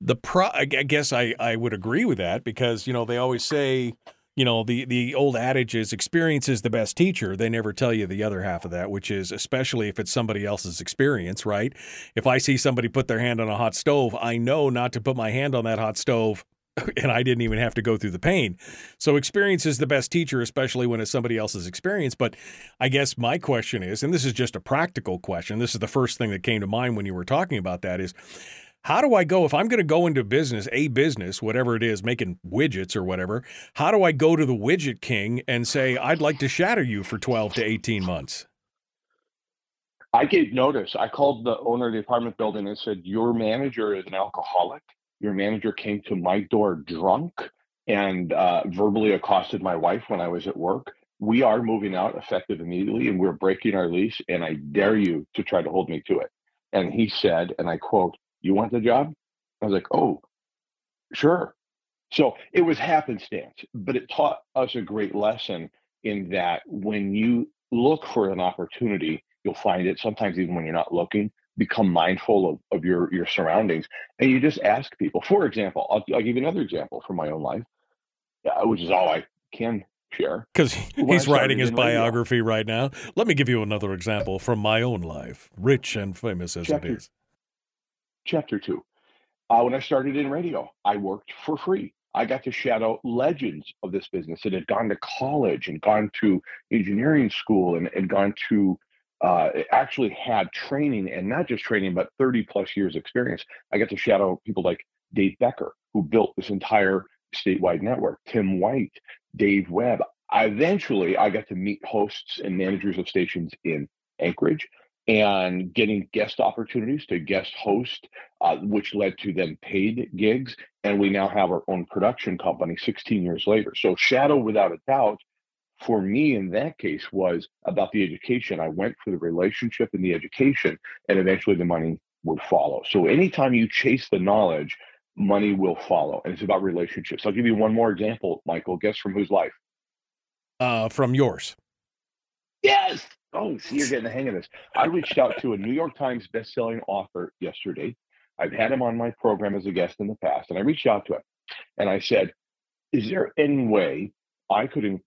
the pro I guess I I would agree with that because you know they always say you know the the old adage is experience is the best teacher they never tell you the other half of that which is especially if it's somebody else's experience right if I see somebody put their hand on a hot stove I know not to put my hand on that hot stove (laughs) and I didn't even have to go through the pain so experience is the best teacher especially when it's somebody else's experience but I guess my question is and this is just a practical question this is the first thing that came to mind when you were talking about that is how do I go if I'm going to go into business, a business, whatever it is, making widgets or whatever? How do I go to the widget king and say I'd like to shadow you for 12 to 18 months? I gave notice. I called the owner of the apartment building and said, Your manager is an alcoholic. Your manager came to my door drunk and uh, verbally accosted my wife when I was at work. we are moving out effective immediately and we're breaking our lease and I dare you to try to hold me to it. And he said, and I quote, You want the job? I was like, Oh, sure. So it was happenstance, but it taught us a great lesson in that when you look for an opportunity, you'll find it sometimes even when you're not looking. Become mindful of, of your, your surroundings and you just ask people. For example, I'll, I'll give you another example from my own life, uh, which is all I can share. Because he's writing his biography radio. right now. Let me give you another example from my own life, rich and famous as chapter, it is. Chapter two. Uh, when I started in radio, I worked for free. I got to shadow legends of this business that had gone to college and gone to engineering school and, and gone to uh, actually had training and not just training, but 30 plus years experience. I got to shadow people like Dave Becker, who built this entire statewide network, Tim White, Dave Webb. Eventually I got to meet hosts and managers of stations in Anchorage and getting guest opportunities to guest host, uh, which led to then paid gigs. And we now have our own production company 16 years later. So, Shadow, without a doubt, for me in that case was about the education. I went for the relationship and the education, and eventually the money would follow. So, anytime you chase the knowledge, money will follow. And it's about relationships. I'll give you one more example, Michael. Guess from whose life? Uh, from yours. Yes. Oh, see, you're getting the hang of this. I reached out to a New York Times bestselling author yesterday. I've had him on my program as a guest in the past, and I reached out to him and I said, Is there any way I could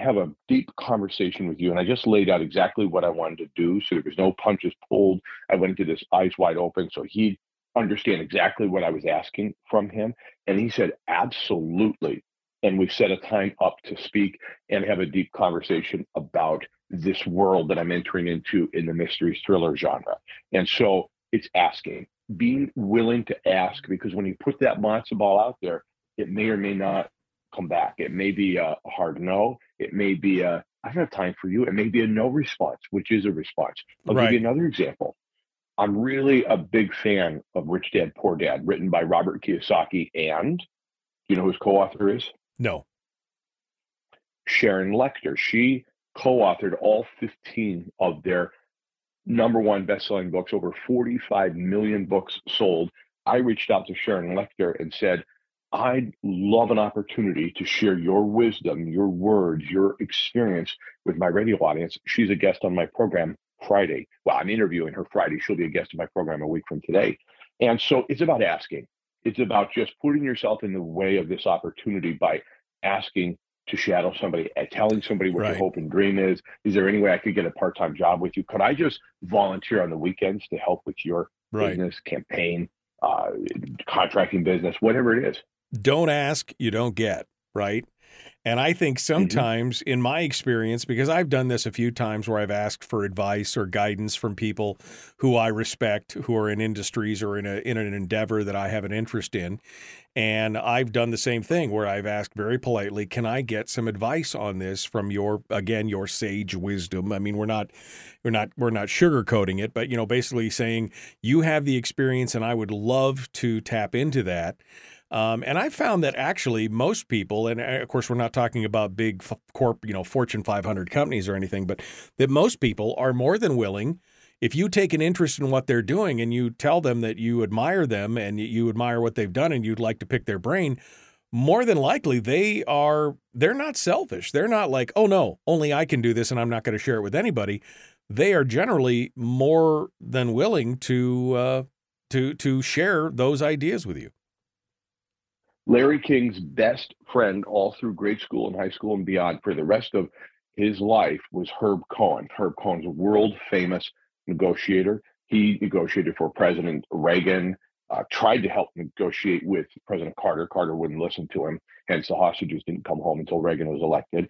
have a deep conversation with you? And I just laid out exactly what I wanted to do. So there was no punches pulled. I went into this eyes wide open. So he'd understand exactly what I was asking from him. And he said, Absolutely. And we set a time up to speak and have a deep conversation about this world that I'm entering into in the mystery thriller genre. And so it's asking, being willing to ask, because when you put that matzo ball out there, it may or may not come back. It may be a hard no. It may be a I don't have time for you. It may be a no response, which is a response. I'll right. give you another example. I'm really a big fan of Rich Dad Poor Dad, written by Robert Kiyosaki and you know who his co-author is? No. Sharon Lechter. She co-authored all 15 of their number one best-selling books, over 45 million books sold. I reached out to Sharon Lechter and said, I'd love an opportunity to share your wisdom, your words, your experience with my radio audience. She's a guest on my program Friday. Well, I'm interviewing her Friday. She'll be a guest on my program a week from today. And so it's about asking. It's about just putting yourself in the way of this opportunity by asking to shadow somebody, uh, telling somebody what right. your hope and dream is. Is there any way I could get a part time job with you? Could I just volunteer on the weekends to help with your right. business campaign, uh, contracting business, whatever it is? Don't ask, you don't get, right? And I think mm-hmm. sometimes, mm-hmm. in my experience, because I've done this a few times where I've asked for advice or guidance from people who I respect, who are in industries or in a in an endeavor that I have an interest in, and I've done the same thing where I've asked very politely, "Can I get some advice on this from your again your sage wisdom?" I mean, we're not we're not we're not sugarcoating it, but you know, basically saying you have the experience, and I would love to tap into that. Um, and I found that actually most people, and uh, of course we're not talking about big corp, you know, Fortune 500 companies or anything, but that most people are more than willing. If you take an interest in what they're doing and you tell them that you admire them and you admire what they've done and you'd like to pick their brain, more than likely they are they're not selfish. They're not like, "Oh no, only I can do this and I'm not going to share it with anybody." They are generally more than willing to uh, to to share those ideas with you. Larry King's best friend all through grade school and high school and beyond for the rest of his life was Herb Cohen. Herb Cohen's world famous negotiator. He negotiated for President Reagan, uh, tried to help negotiate with President Carter. Carter wouldn't listen to him, hence the hostages didn't come home until Reagan was elected.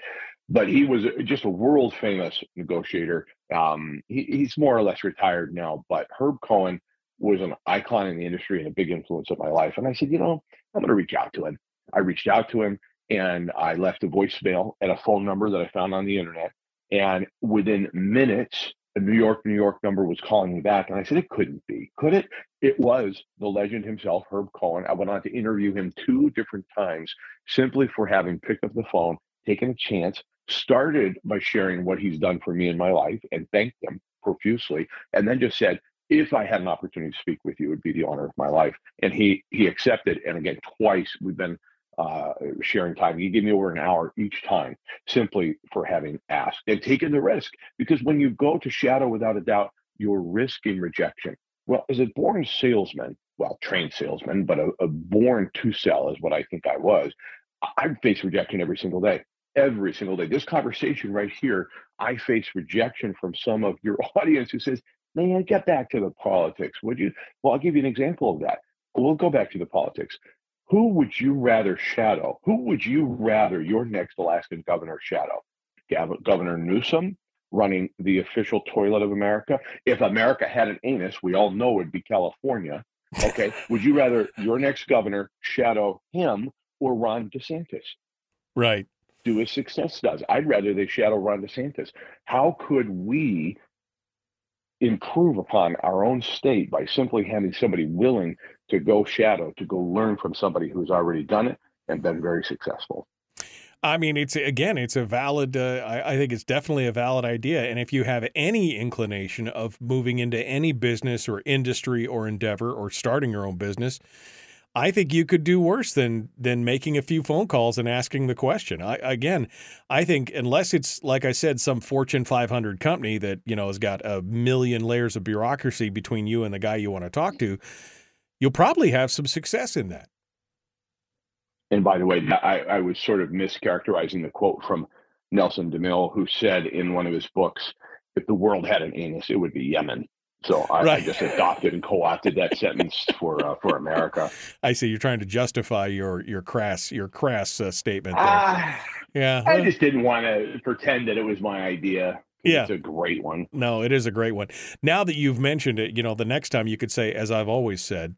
But he was just a world famous negotiator. Um, he, he's more or less retired now, but Herb Cohen was an icon in the industry and a big influence of my life. And I said, you know, I'm going to reach out to him. I reached out to him and I left a voicemail at a phone number that I found on the internet. And within minutes, a New York, New York number was calling me back. And I said, it couldn't be. Could it? It was the legend himself, Herb Cohen. I went on to interview him two different times simply for having picked up the phone, taken a chance, started by sharing what he's done for me in my life and thanked him profusely, and then just said, if I had an opportunity to speak with you, it would be the honor of my life. And he he accepted. And again, twice we've been uh, sharing time. He gave me over an hour each time simply for having asked and taken the risk. Because when you go to shadow without a doubt, you're risking rejection. Well, as a born salesman, well, trained salesman, but a, a born to sell is what I think I was. I face rejection every single day every single day. This conversation right here, I face rejection from some of your (laughs) audience who says, man, get back to the politics, would you? Well, I'll give you an example of that. We'll go back to the politics. Who would you rather shadow? Who would you rather your next Alaskan governor shadow? Governor Newsom running the official toilet of America? If America had an anus, we all know it'd be California. Okay. (laughs) would you rather your next governor shadow him or Ron DeSantis? Right. Do as success does. I'd rather they shadow Ron DeSantis. How could we improve upon our own state by simply having somebody willing to go shadow, to go learn from somebody who's already done it and been very successful. I mean, it's again, it's a valid. Uh, I, I, think it's definitely a valid idea. And if you have any inclination of moving into any business or industry or endeavor or starting your own business, I think you could do worse than than making a few phone calls and asking the question. I, again, I think unless it's like I said, some Fortune 500 company that you know has got a million layers of bureaucracy between you and the guy you want to talk to, you'll probably have some success in that. And by the way, I, I was sort of mischaracterizing the quote from Nelson DeMille, who said in one of his books, "If the world had an anus, it would be Yemen." So I, right. I just adopted and co-opted that sentence for uh, for America. (laughs) I see. You're trying to justify your your crass your crass uh, statement. There. Uh, yeah, I just didn't want to pretend that it was my idea. Yeah. It's a great one. No, it is a great one. Now that you've mentioned it, you know, the next time you could say, as I've always said,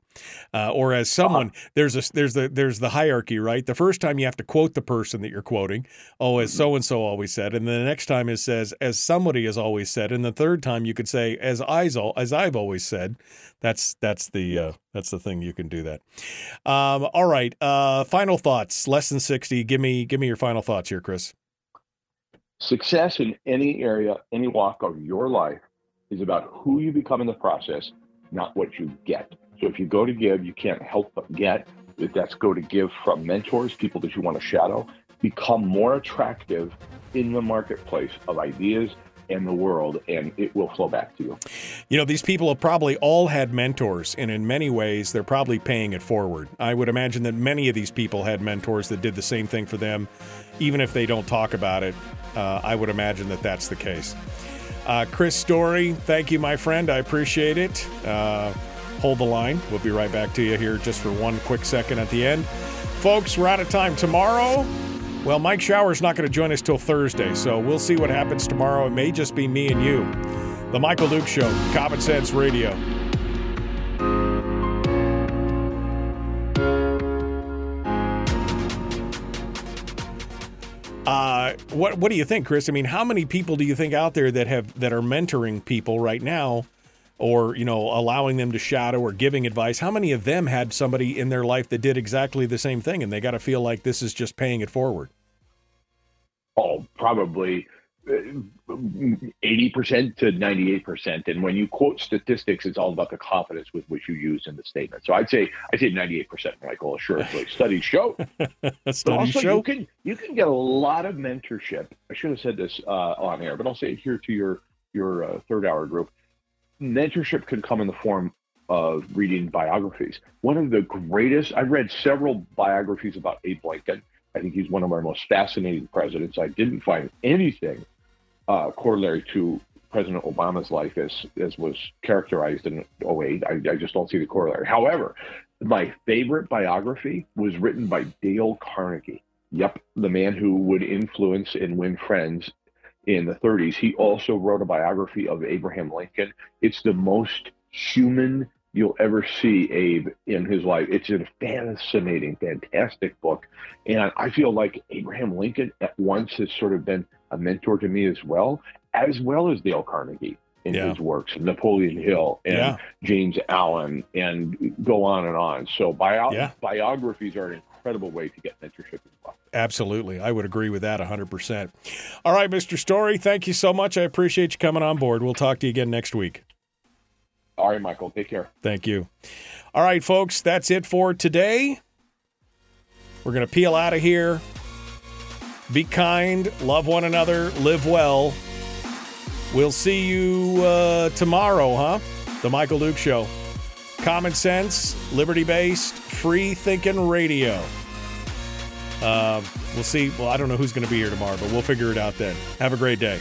uh, or as uh-huh. someone, uh-huh. there's a, there's the, there's the hierarchy, right? The first time you have to quote the person that you're quoting. Oh, as so and so always said. And then the next time it says, as somebody has always said. And the third time you could say, as I's, all, as I've always said. That's, that's the, uh, that's the thing you can do that. Um, all right. Uh, final thoughts, less than 60. Give me, give me your final thoughts here, Chris. Success in any area, any walk of your life is about who you become in the process, not what you get. So if you go to give, you can't help but get. If that's go to give from mentors, people that you want to shadow, become more attractive in the marketplace of ideas and the world, and it will flow back to you. You know, these people have probably all had mentors, and in many ways, they're probably paying it forward. I would imagine that many of these people had mentors that did the same thing for them, even if they don't talk about it uh, I would imagine that that's the case. Uh, Chris Story, thank you, my friend. I appreciate it. Uh, hold the line. We'll be right back to you here just for one quick second at the end. Folks, we're out of time tomorrow. Well, Mike Shower's not going to join us till Thursday, so we'll see what happens tomorrow. It may just be me and you. The Michael Dukes Show, Common Sense Radio. Uh, what what do you think, Chris? I mean, how many people do you think out there that have that are mentoring people right now, or you know, allowing them to shadow or giving advice? How many of them had somebody in their life that did exactly the same thing, and they got to feel like this is just paying it forward? Oh, probably 80% to 98%. And when you quote statistics, it's all about the confidence with which you use in the statement. So I'd say I'd say 98%, Michael, assuredly. (laughs) Studies show. (laughs) Studies also, show. You can, you can get a lot of mentorship. I should have said this uh, on air, but I'll say it here to your, your uh, third hour group. Mentorship can come in the form of reading biographies. One of the greatest, I've read several biographies about Abe Lincoln. I think he's one of our most fascinating presidents. I didn't find anything uh, corollary to President Obama's life as as was characterized in 08. I, I just don't see the corollary. However, my favorite biography was written by Dale Carnegie. Yep, the man who would influence and win friends in the 30s. He also wrote a biography of Abraham Lincoln. It's the most human you'll ever see Abe in his life. It's a fascinating, fantastic book. And I feel like Abraham Lincoln at once has sort of been a mentor to me as well, as well as Dale Carnegie in yeah. his works, Napoleon Hill and yeah. James Allen, and go on and on. So bio- yeah. biographies are an incredible way to get mentorship as well. Absolutely. I would agree with that 100%. All right, Mr. Story, thank you so much. I appreciate you coming on board. We'll talk to you again next week. All right, Michael. Take care. Thank you. All right, folks, that's it for today. We're going to peel out of here. Be kind, love one another, live well. We'll see you uh, tomorrow, huh? The Michael Dukes Show. Common sense, liberty based, free thinking radio. Uh, we'll see. Well, I don't know who's going to be here tomorrow, but we'll figure it out then. Have a great day.